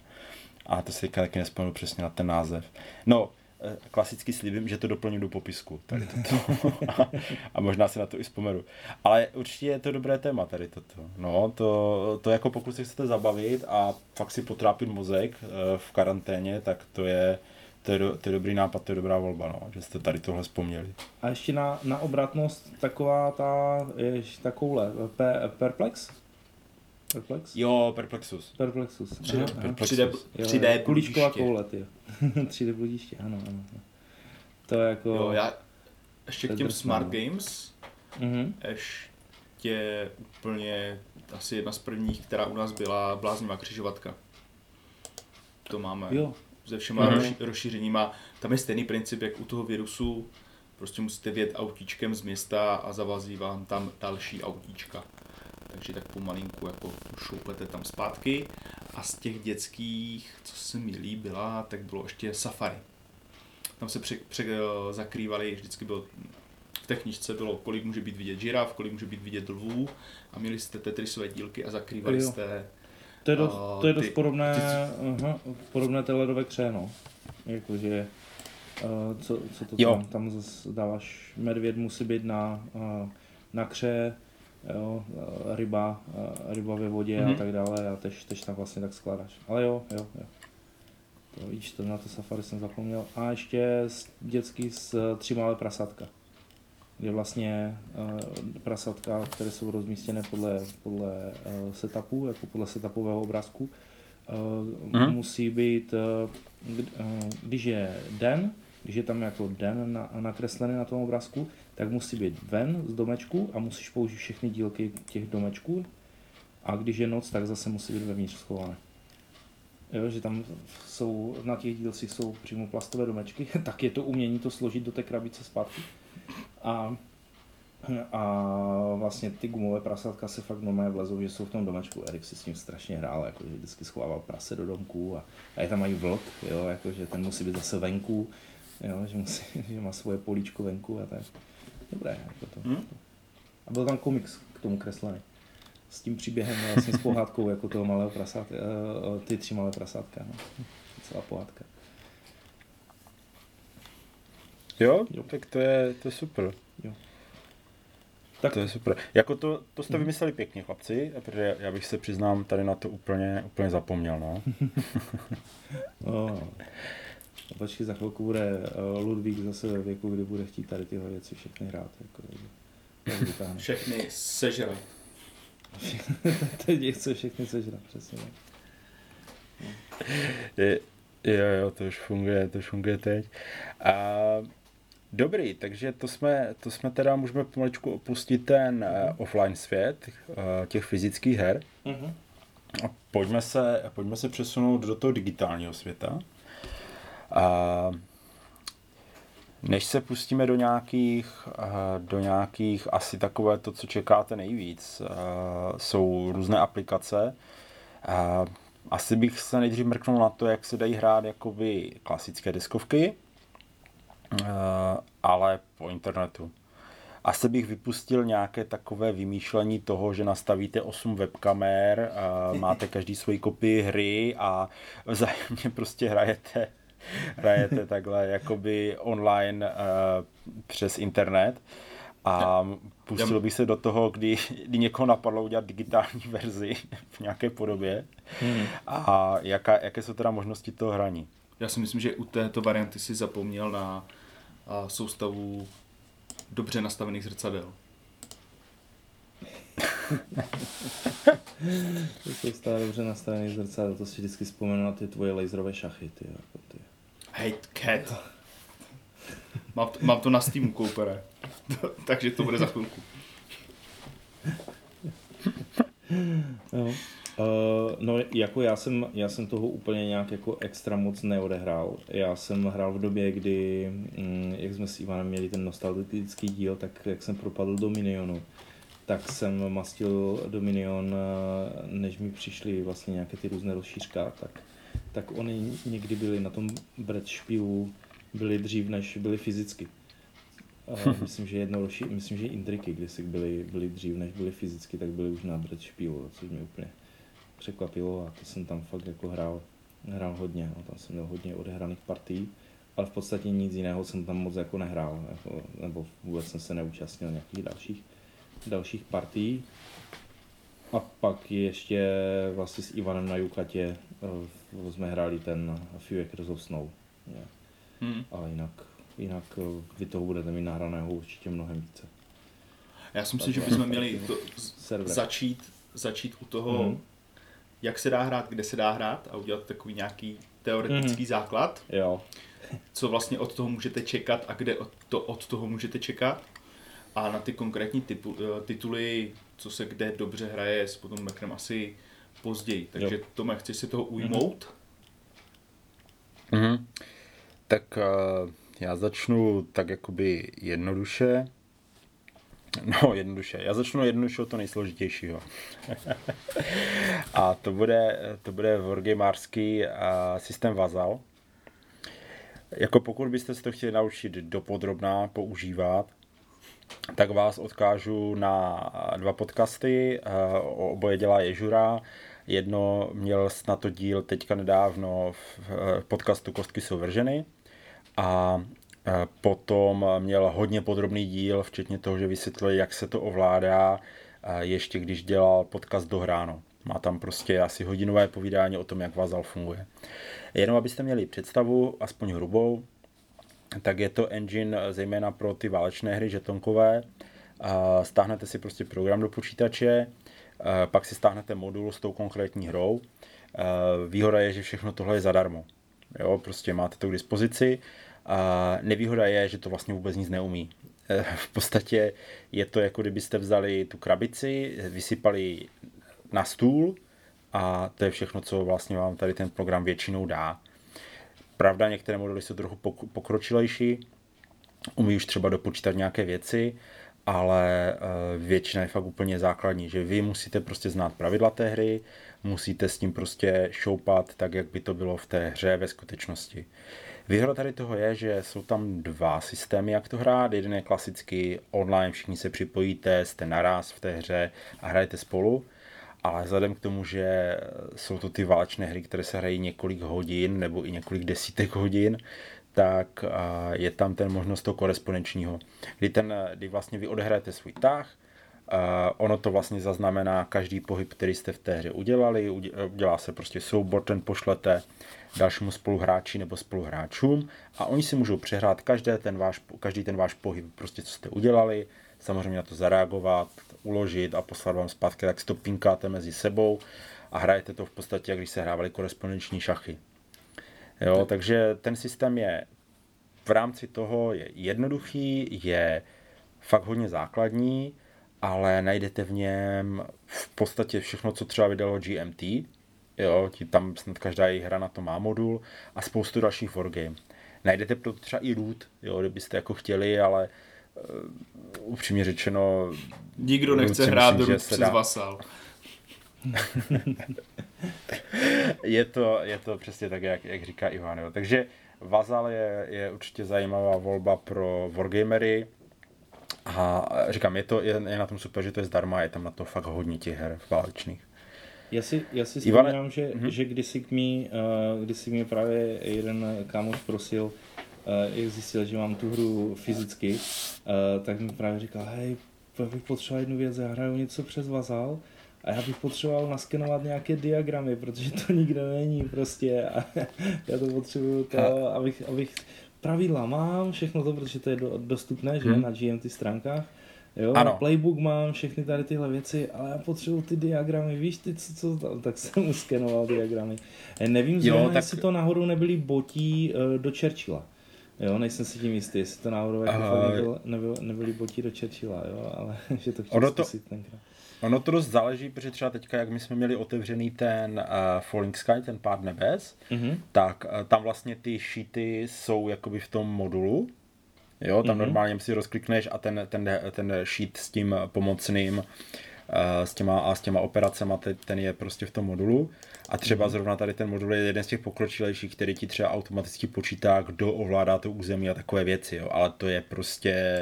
A to si taky nespomenu přesně na ten název. No, eh, klasicky slíbím, že to doplním do popisku. Tady toto. a, a možná si na to i vzpomenu. Ale určitě je to dobré téma tady toto. No, to, to jako pokud se chcete zabavit a fakt si potrápit mozek eh, v karanténě, tak to je, to je, do, to je dobrý nápad, to je dobrá volba, no, že jste tady tohle vzpomněli. A ještě na, na obratnost taková ta, je takovouhle, pe, Perplex? Perplex? Jo, Perplexus. Perplexus. 3D, Aha, aha. 3D, Jo, 3D jo, Kulíčková bludiště. koule, ty. 3D bludiště, ano, ano. To je jako... Jo, já ještě k těm drsné, Smart no. Games, Mhm. ještě úplně asi jedna z prvních, která u nás byla bláznivá křižovatka. To máme Jo. Se všema Mhm. rozši- rozšířeníma. Tam je stejný princip, jak u toho virusu. Prostě musíte vjet autíčkem z města a zavazí vám tam další autíčka. Takže tak pomalinku jako šoupete tam zpátky. A z těch dětských, co se mi líbila, tak bylo ještě safari. Tam se pře, pře, zakrývali, vždycky bylo v té knižce bylo, kolik může být vidět žiraf, kolik může být vidět lvů a měli jste tetrisové dílky a zakrývali jste To je dost, to je dost ty- podobné, ty- aha, podobné té ledové kře, no. Jakože, uh, co, co to Jo. tam, tam zase dáváš, medvěd musí být na, uh, na kře, jo, uh, ryba, uh, ryba ve vodě mm-hmm. Mhm. a tak dále a tež, tež tam vlastně tak skládáš. Ale jo, jo, jo. To víš, to na to safari jsem zapomněl. A ještě dětský z uh, tři malé prasátka. Kde vlastně uh, prasátka, které jsou rozmístěné podle, podle uh, setupu, jako podle setupového obrázku, Mhm. musí být, kd- když je den, když je tam jako den na, nakreslený na tom obrázku, tak musí být ven z domečku a musíš použít všechny dílky těch domečků. A když je noc, tak zase musí být vevnitř schované. Jo, že tam jsou, na těch dílcích jsou přímo plastové domečky, tak je to umění to složit do té krabice zpátky. A, a vlastně ty gumové prasátka se fakt normálně vlezou, že jsou v tom domečku. Erik si s tím strašně hrál, jakože vždycky schovával prase do domku a, a je tam mají vlk, jo, jakože ten musí být zase venku, jo, že, musí, že má svoje políčko venku a tak. Dobré, jako to. Hm? A byl tam komiks k tomu kreslený. S tím příběhem vlastně s pohádkou jako toho malého prasátka, eh, ty tři malé prasátka, no. Celá pohádka. Jo, Jo. tak to je, to je super. Tak To je super. Jako to, to jste vymysleli pěkně, chlapci, protože já bych se přiznám tady na to úplně, úplně zapomněl, no. No. A počkej, za chvilku bude eh, Ludvík zase ve věku, kdy bude chtít tady tyhle věci všechny hrát. Jako, takže všechny sežrat. Teď chce všechny sežrat, přesně. Je, jo, jo, to už funguje, to už funguje teď. A, dobrý, takže to jsme, to jsme teda, můžeme pomaličku opustit ten uh, offline svět uh, těch fyzických her. Mhm. A pojďme se, pojďme se přesunout do toho digitálního světa. A než se pustíme do nějakých, a, do nějakých asi takové to, co čekáte nejvíc, jsou různé aplikace. Asi bych se nejdřív mrknul na to, jak se dají hrát jakoby klasické deskovky, ale po internetu. Asi bych vypustil nějaké takové vymýšlení toho, že nastavíte 8 webkamer, a máte každý svoji kopii hry a vzájemně prostě hrajete, hrajete takhle jakoby online uh, přes internet. A pustil bych se do toho, kdy, kdy někoho napadlo udělat digitální verzi v nějaké podobě. Hmm. A jaká, jaké jsou teda možnosti toho hraní? Já si myslím, že u této varianty si zapomněl na a, soustavu dobře nastavených zrcadel. To jsou stále dobře nastavený zrcadlo, to si vždycky vzpomenu na ty tvoje laserové šachy, ty, jako ty. Hej, cat. Mám to, mám to na Steamu, koupere. Takže to bude za chvilku. Jo. Uh, no jako já jsem, já jsem toho úplně nějak jako extra moc neodehrál. Já jsem hrál v době, kdy, mm, jak jsme s Ivanem měli ten nostalgický díl, tak jak jsem propadl do Minionu, tak jsem mastil Dominion, eh, než mi přišly vlastně nějaké ty různé rozšířka, tak, tak oni někdy byli na tom brettspielu byly dřív, než byly fyzicky. Uh, myslím, že jednodušší, myslím, že intriky kdysi byly, byly dřív, než byly fyzicky, tak byly už na Bread Spielu, což mě úplně překvapilo a to jsem tam fakt jako hrál, hrál hodně, no, tam jsem měl hodně odehraných partií, ale v podstatě nic jiného jsem tam moc jako nehrál, jako, nebo vůbec jsem se neúčastnil nějakých dalších, dalších partií. A pak ještě vlastně s Ivanem na Jukatě uh, jsme hráli ten Few Acres of Snow. Yeah. Hmm. Ale jinak, jinak uh, vy toho budete mít nahraného určitě mnohem více. Já si myslím, že bychom měli to začít, začít u toho, Mhm. Jak se dá hrát, kde se dá hrát a udělat takový nějaký teoretický základ, Jo, co vlastně od toho můžete čekat a kde od, to, od toho můžete čekat. A na ty konkrétní typu, eh, tituly, co se kde dobře hraje, s potom mrknem asi později. Takže Jo. Tome, chceš se toho ujmout? Mhm. Tak uh, já začnu tak jakoby jednoduše. No, jednoduše. Já začnu jednoduše od to nejsložitějšího. a to bude, to bude wargamerský uh, systém Vazal. Jako pokud byste se to chtěli naučit dopodrobná používat, tak vás odkážu na dva podcasty. Oboje dělá Ježura. Jedno měl snad to díl teďka nedávno v podcastu Kostky jsou vrženy. A potom měl hodně podrobný díl, včetně toho, že vysvětlil, jak se to ovládá, eh, ještě když dělal podcast Dohráno. Má tam prostě asi hodinové povídání o tom, jak Vazal funguje. Jenom abyste měli představu, aspoň hrubou, tak je to engine zejména pro ty válečné hry žetonkové. Stáhnete si prostě program do počítače, pak si stáhnete modul s tou konkrétní hrou. Výhoda je, že všechno tohle je zadarmo. Jo, prostě máte to k dispozici. A nevýhoda je, že to vlastně vůbec nic neumí. Eh, V podstatě je to jako kdybyste vzali tu krabici, vysypali na stůl a to je všechno, co vlastně vám tady ten program většinou dá. Pravda, některé modely jsou trochu pok- pokročilejší, umí už třeba dopočítat nějaké věci, ale eh, většina je fakt úplně základní, že vy musíte prostě znát pravidla té hry, musíte s tím prostě šoupat tak, jak by to bylo v té hře ve skutečnosti. Výhoda tady toho je, že jsou tam dva systémy, jak to hrát. Jeden je klasicky online, všichni se připojíte, jste naraz v té hře a hrajete spolu. Ale vzhledem k tomu, že jsou to ty válečné hry, které se hrají několik hodin nebo i několik desítek hodin, tak a, je tam ten možnost toho korespondenčního, kdy, ten, kdy vlastně vy odehrajete svůj tah, a ono to vlastně zaznamená každý pohyb, který jste v té hře udělali, udě- udělá se prostě soubor, ten pošlete dalšímu spoluhráči nebo spoluhráčům a oni si můžou přehrát každé ten váš, každý ten váš pohyb, prostě co jste udělali, samozřejmě na to zareagovat, uložit a poslat vám zpátky, tak si to pinkáte mezi sebou a hrajete to v podstatě, jak když se hrávali korespondenční šachy. Jo, takže ten systém je v rámci toho je jednoduchý, je fakt hodně základní, ale najdete v něm v podstatě všechno, co třeba vydalo GMT. Jo, ti tam snad každá jejich hra na to má modul a spoustu dalších wargame. Najdete pro to třeba i root, jo, kdybyste jako chtěli, ale uh, upřímně řečeno, Nikdo nechce hrát myslím, že root přes dá. Vasal. je to, je to přesně tak, jak, jak říká Ivan. Jo. Takže Vazal je, je určitě zajímavá volba pro wargamery. A říkám, je, to, je, je na tom super, že to je zdarma, je tam na to fakt hodně těch her válečných. Já si, já si Ivane- vzpomínám, že, Mhm. že kdysi, k mý, uh, kdysi mě právě jeden kámoš prosil, uh, jak zjistil, že mám tu hru fyzicky, uh, tak mi právě říkal, hej, já bych potřeboval jednu věc, já hraju něco přes Vazal a já bych potřeboval naskenovat nějaké diagramy, protože to nikde není prostě a já to potřebuju to, abych, abych pravidla mám, všechno to, protože to je do, dostupné, že, Mhm. na GMT stránkách, Jo, Ano. playbook mám, všechny tady tyhle věci, ale já potřebuji ty diagramy, víš ty, co, co tam, tak jsem mu skenoval diagramy. Eh, Nevím Jo, zrovna, tak- jestli to náhodou nebyly botí uh, do Churchilla. Jo, nejsem si tím jistý, jestli to náhodou jako fakt nebyl, nebyl, nebyli botí do Churchilla, jo, ale že to chtěl Ono to- zkusit tenkrát. Ono to dost záleží, protože třeba teďka, jak my jsme měli otevřený ten uh, Falling Sky, ten pád nebes, Mhm. tak uh, tam vlastně ty sheety jsou jakoby v tom modulu. Jo, tam Mhm. normálně si rozklikneš a ten, ten, ten sheet s tím pomocným eh, s těma, a s těma operacema, te- ten je prostě v tom modulu. A třeba Mhm. zrovna tady ten modul je jeden z těch pokročilejších, který ti třeba automaticky počítá, kdo ovládá to území a takové věci, jo. Ale to je prostě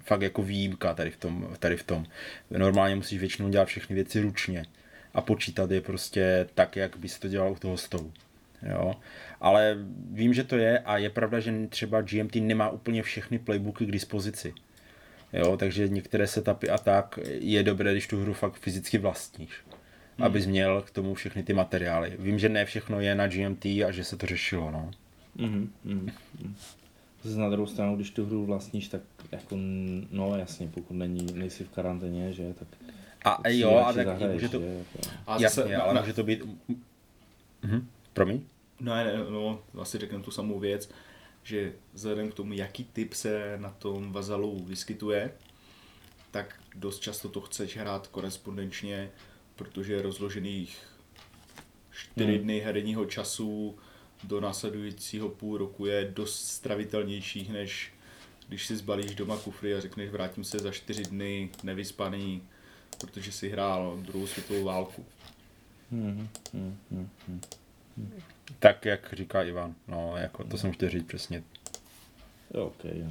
fakt jako výjimka tady v tom. Tady v tom. Normálně musíš většinou dělat všechny věci ručně a počítat je prostě tak, jak bys to dělal u toho stolu. Jo. Ale vím, že to je a je pravda, že třeba GMT nemá úplně všechny playbooky k dispozici. Jo, takže některé setupy a tak je dobré, když tu hru fakt fyzicky vlastníš. Hmm. Abys měl k tomu všechny ty materiály. Vím, že ne všechno je na GMT a že se to řešilo, no. Mhm, mhm, mhm. Zase na druhou stranu, když tu hru vlastníš, tak jako, no jasně, pokud není, nejsi v karanténě, že, tak A jo, a tak zahraješ, může to, že, jako. A jasně, ale na, může to být... Mhm, promiň? No, ne, no, asi řekneme tu samou věc, že vzhledem k tomu, jaký typ se na tom vazalu vyskytuje, tak dost často to chceš hrát korespondenčně, protože je rozložených čtyři Hmm. dny herního času do následujícího půl roku je dost stravitelnějších, než když si zbalíš doma kufry a řekneš vrátím se za čtyři dny nevyspaný, protože si hrál druhou světovou válku. Mhm, mhm, mhm, mhm. Tak, jak říká Ivan. No, jako to jsem chtěl říct přesně. Jo, ok, jo.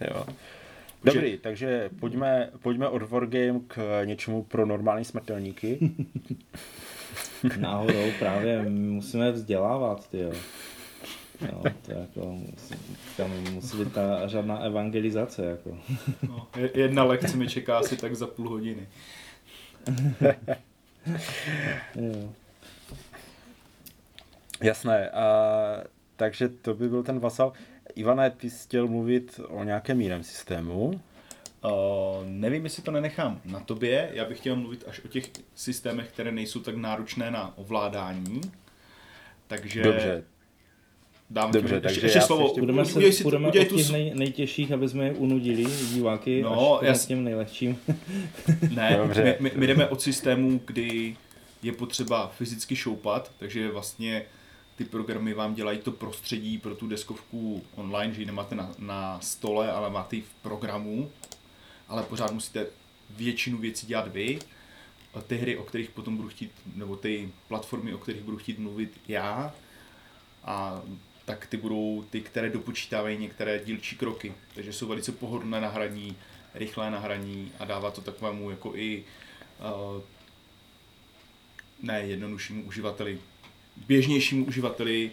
Jo. Dobrý, takže pojďme, pojďme od Wargame k něčemu pro normální smrtelníky. Náhodou právě musíme vzdělávat, ty jo. Jo, to je jako, musí, tam musí být ta žádná evangelizace, jako. No, je- jedna lekce mi čeká asi tak za půl hodiny. Jo. Jasné, a, takže to by byl ten vasal. Ivane, ty jsi chtěl mluvit o nějakém jiném systému. Uh, nevím, jestli to nenechám na tobě, já bych chtěl mluvit až o těch systémech, které nejsou tak náročné na ovládání. Takže Dobře, dám Dobře, ti, takže ještě, slovo. ještě- Budeme, se, si, budeme udělej tu, těch nej, nejtěžších, aby jsme je unudili diváky, No, až já s s- tím nejlehčím. Ne, Dobře. my, my, my jdeme od systému, kdy je potřeba fyzicky šoupat, takže vlastně ty programy vám dělají to prostředí pro tu deskovku online, že ji nemáte na, na stole, ale máte ji v programu, ale pořád musíte většinu věcí dělat vy. Ty hry, o kterých potom budu chtít, nebo ty platformy, o kterých budu chtít mluvit já, a tak ty budou ty, které dopočítávají některé dílčí kroky. Takže jsou velice pohodlné na hraní, rychlé na hraní a dává to takovému jako i uh, ne jednoduššímu uživateli, běžnějšímu uživateli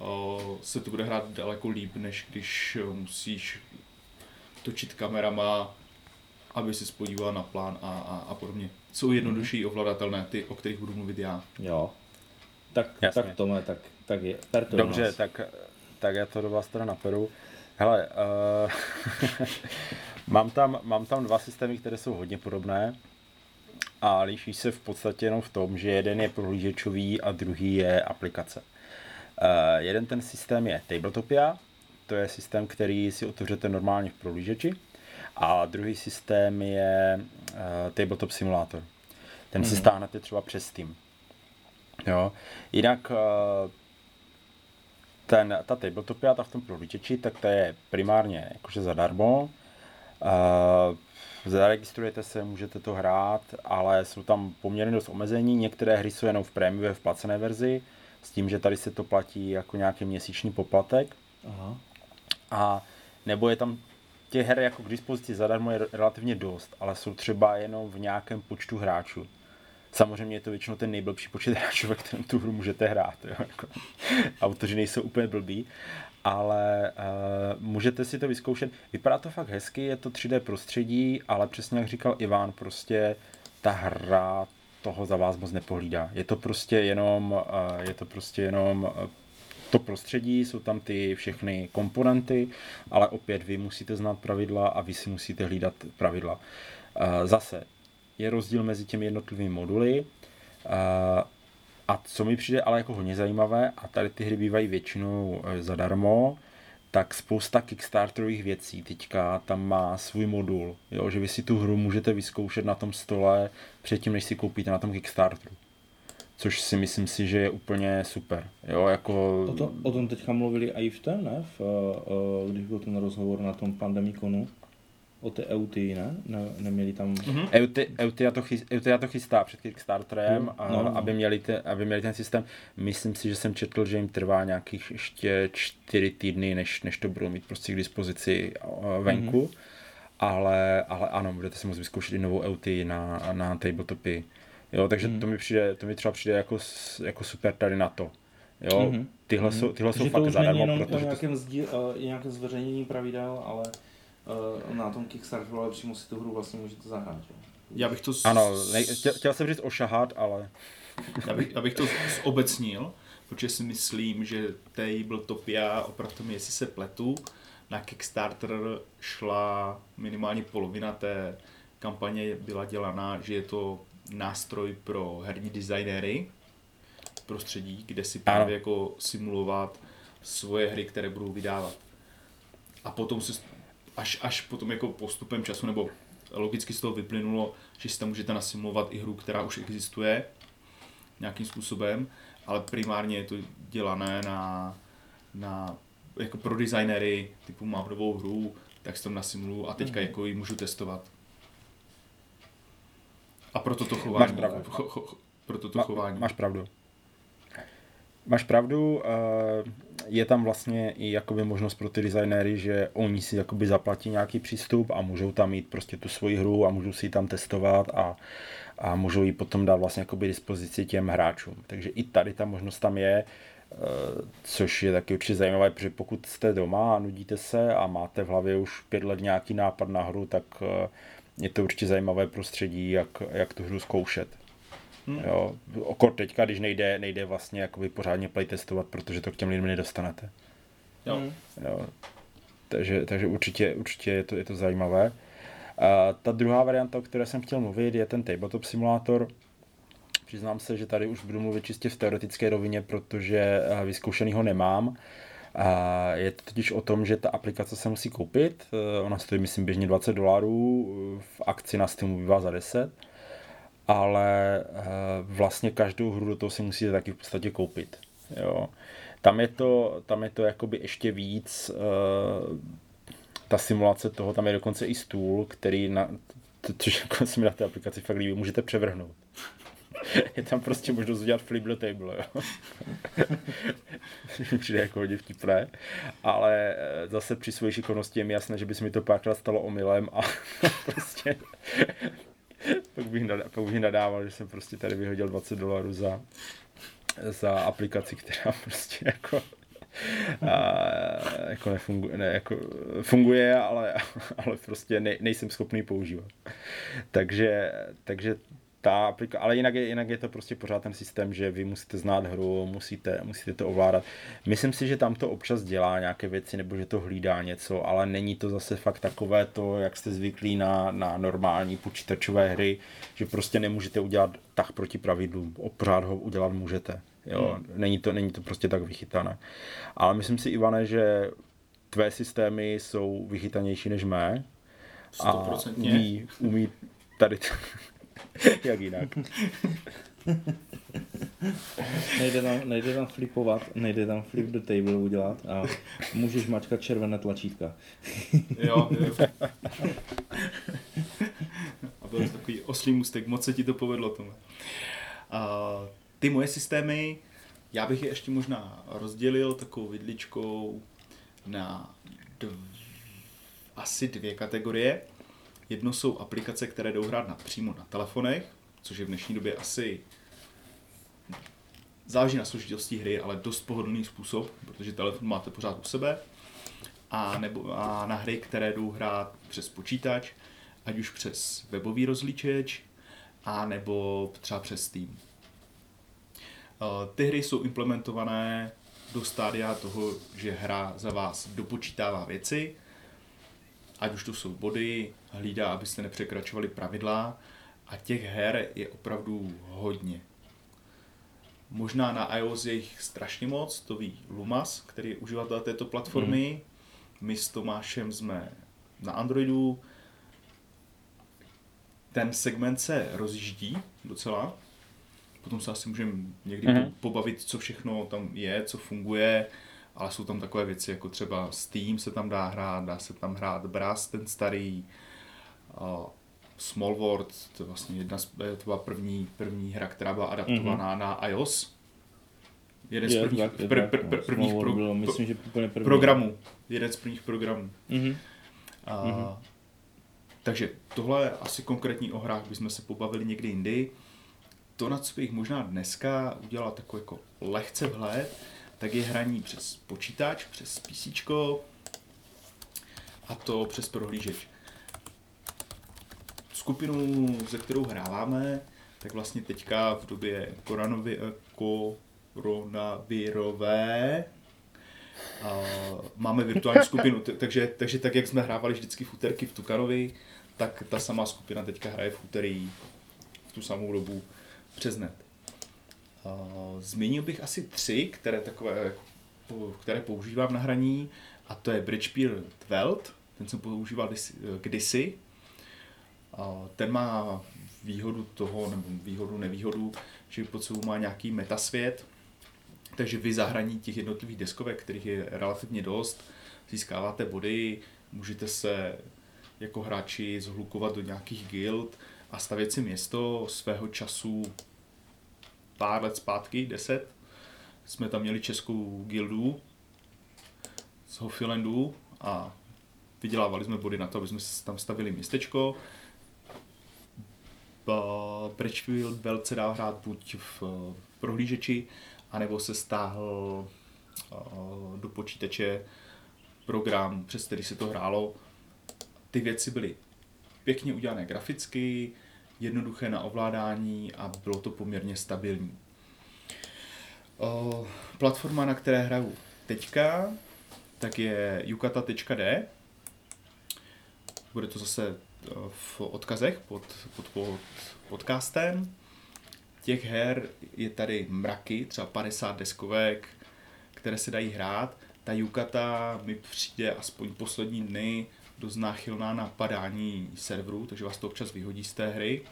uh, se to bude hrát daleko líp, než když uh, musíš točit kamerama, aby se podíval na plán a, a, a podobně. Jsou jednodušší ovladatelné ty, o kterých budu mluvit já. Jo. Tak, Jasně. tak Tome, tak, tak je. Per to do dobře, nás. tak, tak já to do vás teda naperu. Hele, uh, mám, tam, mám tam dva systémy, které jsou hodně podobné a liší se v podstatě jenom v tom, že jeden je prohlížečový a druhý je aplikace. Uh, jeden ten systém je Tabletopia, to je systém, který si otevřete normálně v prohlížeči a druhý systém je uh, Tabletop Simulator. Ten si stáhnete třeba přes Steam. Jo. Jinak uh, ten, ta tabletopia, ta v tom prohlížeči, tak to je primárně jakože zadarmo. Uh, zaregistrujete se, můžete to hrát, ale jsou tam poměrně dost omezení. Některé hry jsou jenom v prémiové, v placené verzi, s tím, že tady se to platí jako nějaký měsíční poplatek. Aha. A nebo je tam těch her jako k dispozici zadarmo je relativně dost, ale jsou třeba jenom v nějakém počtu hráčů. Samozřejmě je to většinou ten nejblbší počet hráčů, ve kterém tu hru můžete hrát. Jo? Jako, autoři nejsou úplně blbí, ale uh, můžete si to vyzkoušet. Vypadá to fakt hezky, je to 3D prostředí, ale přesně jak říkal Ivan, prostě ta hra toho za vás moc nepohlídá. Je to prostě jenom, uh, je to prostě jenom uh, to prostředí, jsou tam ty všechny komponenty, ale opět vy musíte znát pravidla a vy si musíte hlídat pravidla. Zase je rozdíl mezi těmi jednotlivými moduly a co mi přijde ale jako hodně zajímavé, a tady ty hry bývají většinou eh, zadarmo, tak spousta kickstarterových věcí teďka tam má svůj modul, jo, že vy si tu hru můžete vyzkoušet na tom stole předtím, než si koupíte na tom Kickstarteru. Což si myslím si, že je úplně super. Jo, jako... O, to, o tom teďka mluvili i v tom, ne? V, uh, uh, když byl ten rozhovor na tom pandemikonu. O ty EUTI, ne? ne neměli tam... Mm-hmm. Euty, Euty, to chystá, Euty to chystá před Kickstarterem, No, a, no, no. Aby, měli ten, aby měli ten systém. Myslím si, že jsem četl, že jim trvá nějakých ještě čtyři týdny, než, než to budou mít prostě k dispozici venku. Mm-hmm. Ale, ale ano, budete si moct vyzkoušet i novou Euty na, na tabletopy. Jo, takže mm. to, mi přijde, to mi třeba přijde jako, jako super tady na to. Jo, Mhm. tyhle, Mhm. jsou, tyhle jsou Takže to fakt už není zadarmo, jenom o protože to, nějakém, zdí, uh, nějakém zveřejnění pravidel, ale na tom Kickstarteru, ale přímo si tu hru vlastně můžete zahrát. Že? Já bych to, s- ano, ne, chtěl, chtěl jsem říct ošahat, ale já bych, já bych to zobecnil, protože si myslím, že Tabletopia, opravdu mi, jestli se pletu, na Kickstarter šla minimálně polovina té kampaně byla dělaná, že je to nástroj pro herní designéry prostředí, kde si právě Ano. jako simulovat svoje hry, které budou vydávat. A potom se, až, až potom jako postupem času, nebo logicky z toho vyplynulo, že si tam můžete nasimulovat i hru, která už existuje nějakým způsobem, ale primárně je to dělané na, na jako pro designery, typu mám novou hru, tak si to nasimuluju a teďka Mhm. jako ji můžu testovat. A proto to Máš chování. pravdu. Cho, cho, cho, proto to Ma, chování. máš pravdu. Máš pravdu, eh, je tam vlastně i jakoby možnost pro ty designéry, že oni si jakoby zaplatí nějaký přístup a můžou tam mít prostě tu svoji hru a můžou si ji tam testovat a, a můžou ji potom dát vlastně jakoby dispozici těm hráčům. Takže i tady ta možnost tam je, eh, což je taky určitě zajímavé, protože pokud jste doma a nudíte se a máte v hlavě už pět let nějaký nápad na hru, tak eh, je to určitě zajímavé prostředí, jak, jak tu hru zkoušet. Hmm. Jo, okor teďka, když nejde, nejde vlastně jakoby pořádně playtestovat, protože to k těm lidem nedostanete. Jo. Mm. Jo. Takže, takže určitě, určitě je to, je to zajímavé. A ta druhá varianta, o které jsem chtěl mluvit, je ten tabletop simulátor. Přiznám se, že tady už budu mluvit čistě v teoretické rovině, protože eh, vyzkoušený ho nemám. A je to totiž o tom, že ta aplikace se musí koupit. Eh, Ona stojí, myslím, běžně 20 dolarů, v akci na Steamu bývá za 10 ale eh, vlastně každou hru do toho si musíte taky v podstatě koupit. Jo. Tam je to, tam je to jakoby ještě víc, eh, ta simulace toho, tam je dokonce i stůl, který, na, což jako se mi na té aplikaci fakt líbí, můžete převrhnout. je tam prostě možnost udělat flip the table, jo. přijde jako hodně vtipné, ale eh, zase při své šikovnosti je mi jasné, že by se mi to párkrát stalo omylem a prostě pak bych, nadá, pak bych nadával, že jsem prostě tady vyhodil 20 dolarů za, za aplikaci, která prostě jako a, jako nefunguje, ne, jako funguje, ale, ale prostě ne, nejsem schopný používat. Takže, takže ta aplika, ale jinak je, jinak je to prostě pořád ten systém, že vy musíte znát hru, musíte, musíte to ovládat. Myslím si, že tam to občas dělá nějaké věci, nebo že to hlídá něco, ale není to zase fakt takové to, jak jste zvyklí na, na normální počítačové hry, že prostě nemůžete udělat tak proti pravidlům, pořád ho udělat můžete. Jo, hmm. není, to, není to prostě tak vychytané. Ale myslím si, Ivane, že tvé systémy jsou vychytanější než mé. A Stoprocentně. umí, umí tady to, jak jinak. Nejde tam, nejde tam flipovat, nejde tam flip the table udělat a můžeš mačkat červené tlačítka. Jo, jo. A byl to takový oslý mustek, moc se ti to povedlo, Tome. A ty moje systémy, já bych je ještě možná rozdělil takovou vidličkou na dv, asi dvě kategorie. Jedno jsou aplikace, které jdou hrát na, přímo na telefonech, což je v dnešní době asi záleží na složitosti hry, ale dost pohodlný způsob, protože telefon máte pořád u sebe a, nebo, a na hry, které jdou hrát přes počítač, ať už přes webový rozlíčeč, a nebo třeba přes Steam. Eh, Ty hry jsou implementované do stádia toho, že hra za vás dopočítává věci, ať už to jsou body, hlídá, abyste nepřekračovali pravidla a těch her je opravdu hodně. Možná na iOS je jich strašně moc, to ví Lumas, který je uživatel této platformy. Mm. My s Tomášem jsme na Androidu. Ten segment se rozjíždí docela. Potom se asi můžeme někdy mm. pobavit, co všechno tam je, co funguje, ale jsou tam takové věci, jako třeba Steam se tam dá hrát, dá se tam hrát Brass, ten starý, uh, Small World, to je vlastně jedna z, to byla první, první hra, která byla adaptovaná mm-hmm. na iOS. Jeden z prvních, tak, pr, pr, no. pr, prvních pro, bylo, myslím, že první. programů. Jeden z prvních programů. Mhm. A, Mhm. Takže tohle je asi konkrétní o hrách, bychom se pobavili někdy jindy. To, na co bych možná dneska udělal takový jako lehce vhled, tak je hraní přes počítač, přes PC a to přes prohlížeč. Skupinu, ze kterou hráváme, tak vlastně teďka v době koronavi, koronavirové a máme virtuální skupinu, takže, takže tak, jak jsme hrávali vždycky v úterky v Tukanovi, tak ta samá skupina teďka hraje v úterý v tu samou dobu přes net. A Zmínil bych asi tři, které, takové, po- které používám na hraní, a to je Bridgepeer Twelt, ten jsem používal kdysi- kdysi. Ten má výhodu toho, nebo výhodu, nevýhodu, že pod sebou má nějaký metasvět, takže vy zahraní těch jednotlivých deskovek, kterých je relativně dost, získáváte body, můžete se jako hráči zhlukovat do nějakých guild a stavět si město svého času pár let zpátky, deset. Jsme tam měli českou gildu z Hofilandu a vydělávali jsme body na to, aby jsme tam stavili městečko. Bridgefield Belt se dá hrát buď v eh, prohlížeči, anebo se stáhl eh, do počítače program, přes který se to hrálo. Ty věci byly pěkně udělané graficky, jednoduché na ovládání a bylo to poměrně stabilní. O, platforma, na které hraju teďka, tak je yukata.d. Bude to zase v odkazech pod, pod, pod podcastem. Těch her je tady mraky, třeba 50 deskovek, které se dají hrát. Ta Yukata mi přijde aspoň poslední dny dost náchylná na padání serverů, takže vás to občas vyhodí z té hry.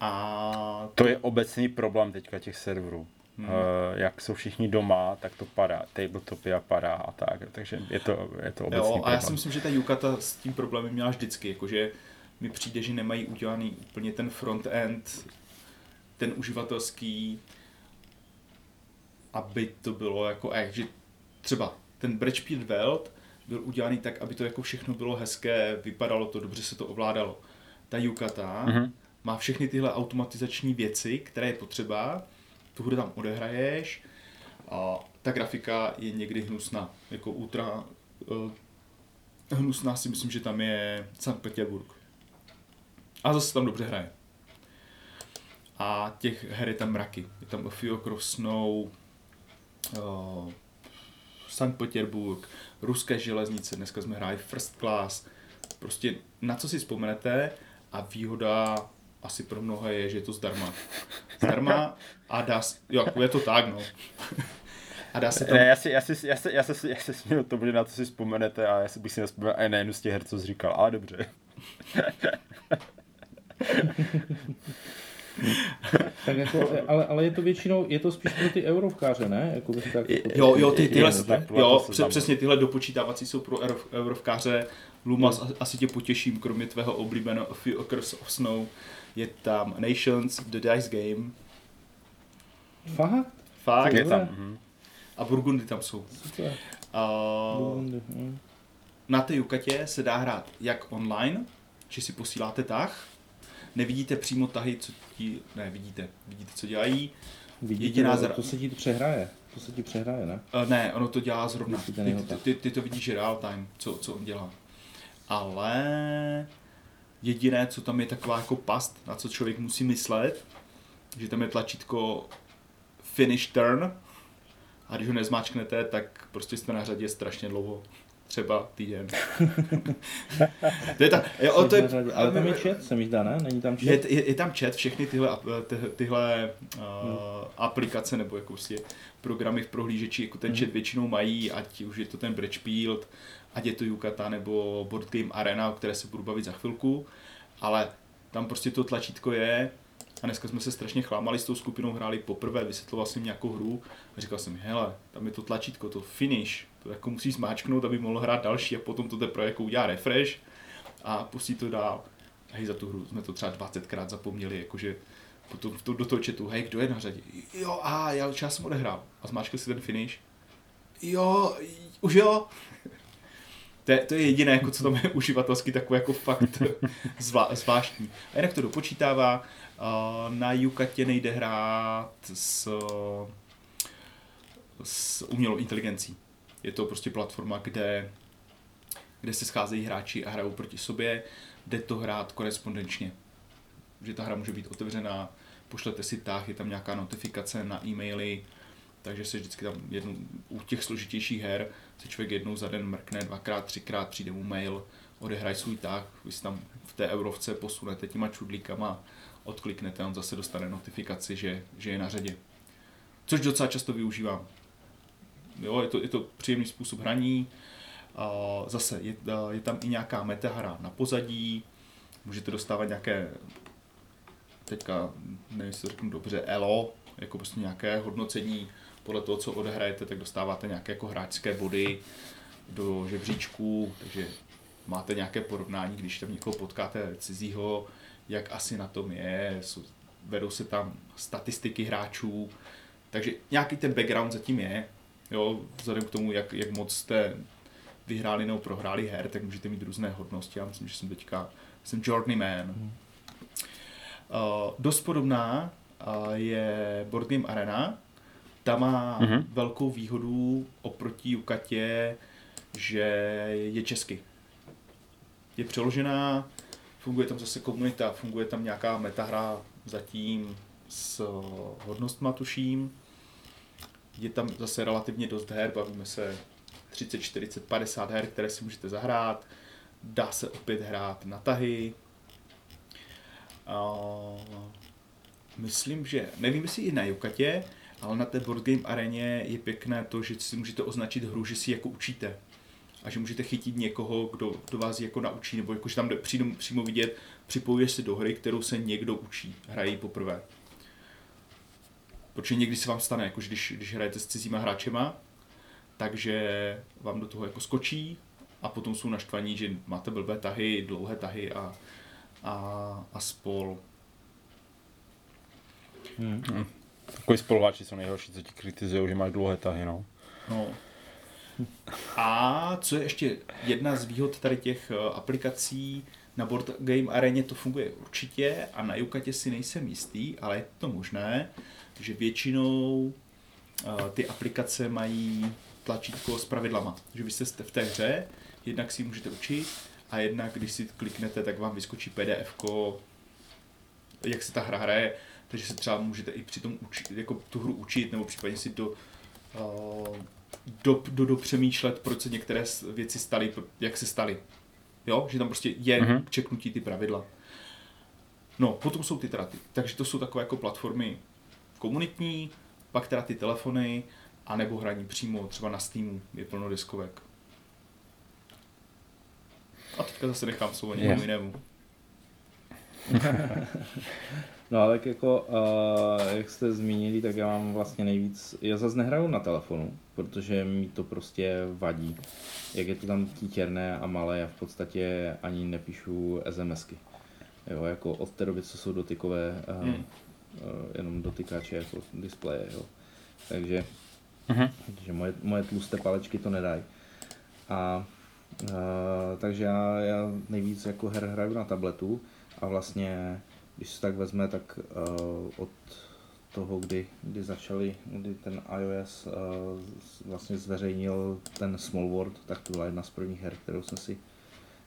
A To je obecný problém teďka těch serverů. Hmm. Uh, jak jsou všichni doma, tak to padá. Tabletopia padá a tak. Takže je to, je to obecný Jo, a problém. já si myslím, že ta Yukata s tím problémem měla vždycky, jakože mi přijde, že nemají udělaný úplně ten front-end, ten uživatelský, aby to bylo jako, eh, že třeba ten Bridgepeer Welt byl udělaný tak, aby to jako všechno bylo hezké, vypadalo to, dobře se to ovládalo. Ta Yukata Mhm. má všechny tyhle automatizační věci, které je potřeba, tu hru tam odehraješ a ta grafika je někdy hnusná, jako ultra uh, hnusná si myslím, že tam je Sankt Petersburg. A zase tam dobře hraje. A těch her je tam mraky. Je tam A Few Across Snow, uh, Sankt Petersburg, ruské železnice, dneska jsme hráli First Class. Prostě na co si vzpomenete a výhoda asi pro mnohé je, že je to zdarma. Zdarma a dá se, jo, je to tak, no. A dá se tam, Ne, já si, já si, já si, já si, já si směju tomu, že na to si vzpomenete a já si bych si nespomněl ani na z těch her, co říkal, ale dobře. Tak jako, ale, ale je to většinou, je to spíš pro ty eurovkáře, ne? Jako by tak, jako, Jo, jo, ty, tyhle, Je jo, to se pře- znám. přesně tyhle dopočítávací jsou pro euro, eurovkáře. Lumas, a- asi tě potěším, kromě tvého oblíbeného A Few Acres of Snow, je tam Nations, The Dice Game, Fakt? fakt, je tam. Mhm. a Burgundy tam jsou. Super. A Burgundy, hm. na té Jukatě se dá hrát jak online, že si posíláte tah, nevidíte přímo tahy, co ti, ne, vidíte, vidíte, co dělají, Vidíte, Jediná zra- to se ti přehraje. To se ti přehraje, ne? Uh, ne, ono to dělá zrovna. Ty, ty, ty, ty to vidíš real time, co, co on dělá. Ale jediné, co tam je taková jako past, na co člověk musí myslet, že tam je tlačítko finish turn a když ho nezmáčknete, tak prostě jste na řadě strašně dlouho. Třeba týden. to je ta, jo, to je, Ale tam je chat, se mi zdá, ne? Není tam chat? je, je, je tam chat, všechny tyhle, ty, tyhle uh, aplikace nebo jako prostě programy v prohlížeči, jako ten chat většinou mají, ať už je to ten Bridgefield, ať je to Yukata nebo Board Game Arena, o které se budu bavit za chvilku, ale tam prostě to tlačítko je a dneska jsme se strašně chlámali s tou skupinou, hráli poprvé, vysvětloval jsem nějakou hru a říkal jsem, hele, tam je to tlačítko, to finish, to jako musíš zmáčknout, aby mohl hrát další a potom to teprve jako udělá refresh a pustí to dál. Hej, za tu hru jsme to třeba 20krát zapomněli, jakože potom v to, do toho chatu, hej, kdo je na řadě? Jo, a já, já jsem odehrál. A zmáčkl si ten finish. Jo, už jo. To je, to je jediné, jako, co tam je uživatelsky takové jako fakt zvlá, zvláštní. A jinak to dopočítává. Na Yukatě nejde hrát s, s umělou inteligencí. Je to prostě platforma, kde, kde se scházejí hráči a hrajou proti sobě. Jde to hrát korespondenčně. Že ta hra může být otevřená, pošlete si tah, je tam nějaká notifikace na e-maily, takže se vždycky tam jednou, u těch složitějších her se člověk jednou za den mrkne, dvakrát, třikrát přijde mu mail, odehraj svůj tah, vy si tam v té eurovce posunete těma čudlíkama, odkliknete a on zase dostane notifikaci, že, že je na řadě. Což docela často využívám. Jo, je to, je to příjemný způsob hraní. Zase je, je tam i nějaká metahra na pozadí, můžete dostávat nějaké, teďka nevím, jestli řeknu dobře, ELO, jako prostě nějaké hodnocení podle toho, co odehrajete, tak dostáváte nějaké jako hráčské body do žebříčku, takže máte nějaké porovnání, když tam někoho potkáte cizího, jak asi na tom je, jsou, vedou se tam statistiky hráčů, takže nějaký ten background zatím je, jo, vzhledem k tomu, jak, jak moc jste vyhráli nebo prohráli her, tak můžete mít různé hodnosti. Já myslím, že jsem teďka, jsem journeyman. Hmm. Uh, dost podobná uh, je Board Game Arena. Ta má hmm. velkou výhodu oproti Jukatě, že je česky. Je přeložená, funguje tam zase komunita, funguje tam nějaká metahra zatím s hodnostma tuším. Je tam zase relativně dost her, bavíme se 30, 40, 50 her, které si můžete zahrát. Dá se opět hrát na tahy. Uh, myslím, že, nevím jestli i na Jukatě, ale na té board game areně je pěkné to, že si můžete označit hru, že si jako učíte. A že můžete chytit někoho, kdo, kdo vás jako naučí, nebo jakože tam přímo, přímo vidět, připojuješ se do hry, kterou se někdo učí, hrají poprvé. Protože někdy se vám stane, jako když, když hrajete s cizíma hráčema, takže vám do toho jako skočí a potom jsou naštvaní, že máte blbé tahy, dlouhé tahy a, a, a spol. Hmm. Hmm. Takový spoluháči jsou nejhorší, co ti kritizují, že máš dlouhé tahy, no. no. A co je ještě jedna z výhod tady těch eh, aplikací na Board Game Areně, to funguje určitě a na Jukatě si nejsem jistý, ale je to možné, že většinou uh, ty aplikace mají tlačítko s pravidlama. Že vy jste v té hře, jednak si můžete učit a jednak, když si kliknete, tak vám vyskočí PDF, jak se ta hra hraje, takže se třeba můžete i při tom učit, jako tu hru učit, nebo případně si do, uh, do, do, do přemýšlet, proč se některé věci staly, jak se staly. Jo, že tam prostě je mm-hmm. čeknutí ty pravidla. No, potom jsou ty traty. Takže to jsou takové jako platformy komunitní, pak teda ty telefony, a nebo hraní přímo třeba na Steamu, je plno diskovek. A teďka zase nechám slovo někomu jinému. no ale jako, uh, jak jste zmínili, tak já mám vlastně nejvíc, já zase nehraju na telefonu, protože mi to prostě vadí. Jak je to tam títěrné a malé, já v podstatě ani nepíšu SMSky. Jo, jako od té doby, co jsou dotykové, uh, hmm. Uh, jenom dotykače jako displeje, jo. Takže Uh-huh. Že moje, moje tlusté palečky to nedají. A uh, takže já, já nejvíc jako her hraju na tabletu a vlastně, když se tak vezme, tak uh, od toho, kdy, kdy začali, kdy ten iOS uh, vlastně zveřejnil ten Small World, tak to byla jedna z prvních her, kterou jsem si,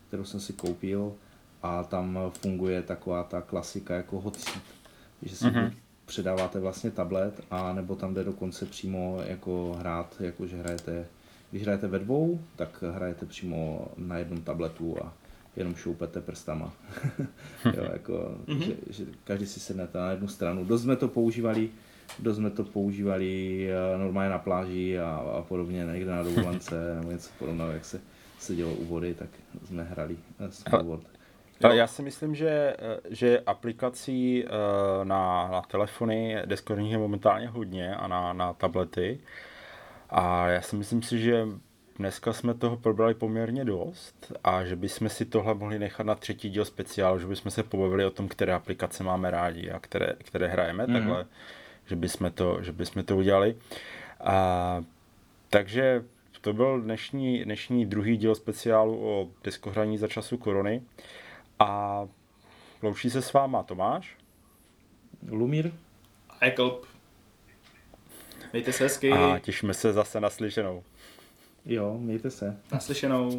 kterou jsem si koupil a tam funguje taková ta klasika jako hot seat, že si uh-huh předáváte vlastně tablet a nebo tam jde dokonce přímo jako hrát, jako že hrajete, když hrajete ve dvou, tak hrajete přímo na jednom tabletu a jenom šoupete prstama. jo, jako, mm-hmm. že, že, každý si sednete na jednu stranu. Dost jsme to používali, dost jsme to používali eh, normálně na pláži a, a podobně, někde na dovolence nebo něco podobného, jak se sedělo u vody, tak jsme hrali uh, snowboard. Jo. Já si myslím, že, eh, že aplikací eh, na, na telefony deskorních je momentálně hodně a na, na tablety. A já si myslím si, že dneska jsme toho probrali poměrně dost a že bychom si tohle mohli nechat na třetí díl speciál, že bychom se pobavili o tom, které aplikace máme rádi a které, které hrajeme, mm. takhle, že bychom to, že bychom to udělali. A, takže to byl dnešní, dnešní druhý díl speciálu o diskohraní za času korony a loučí se s váma Tomáš. Lumír. A Eklb. Mějte se hezky. A těšíme se zase na slyšenou. Jo, mějte se. Naslyšenou.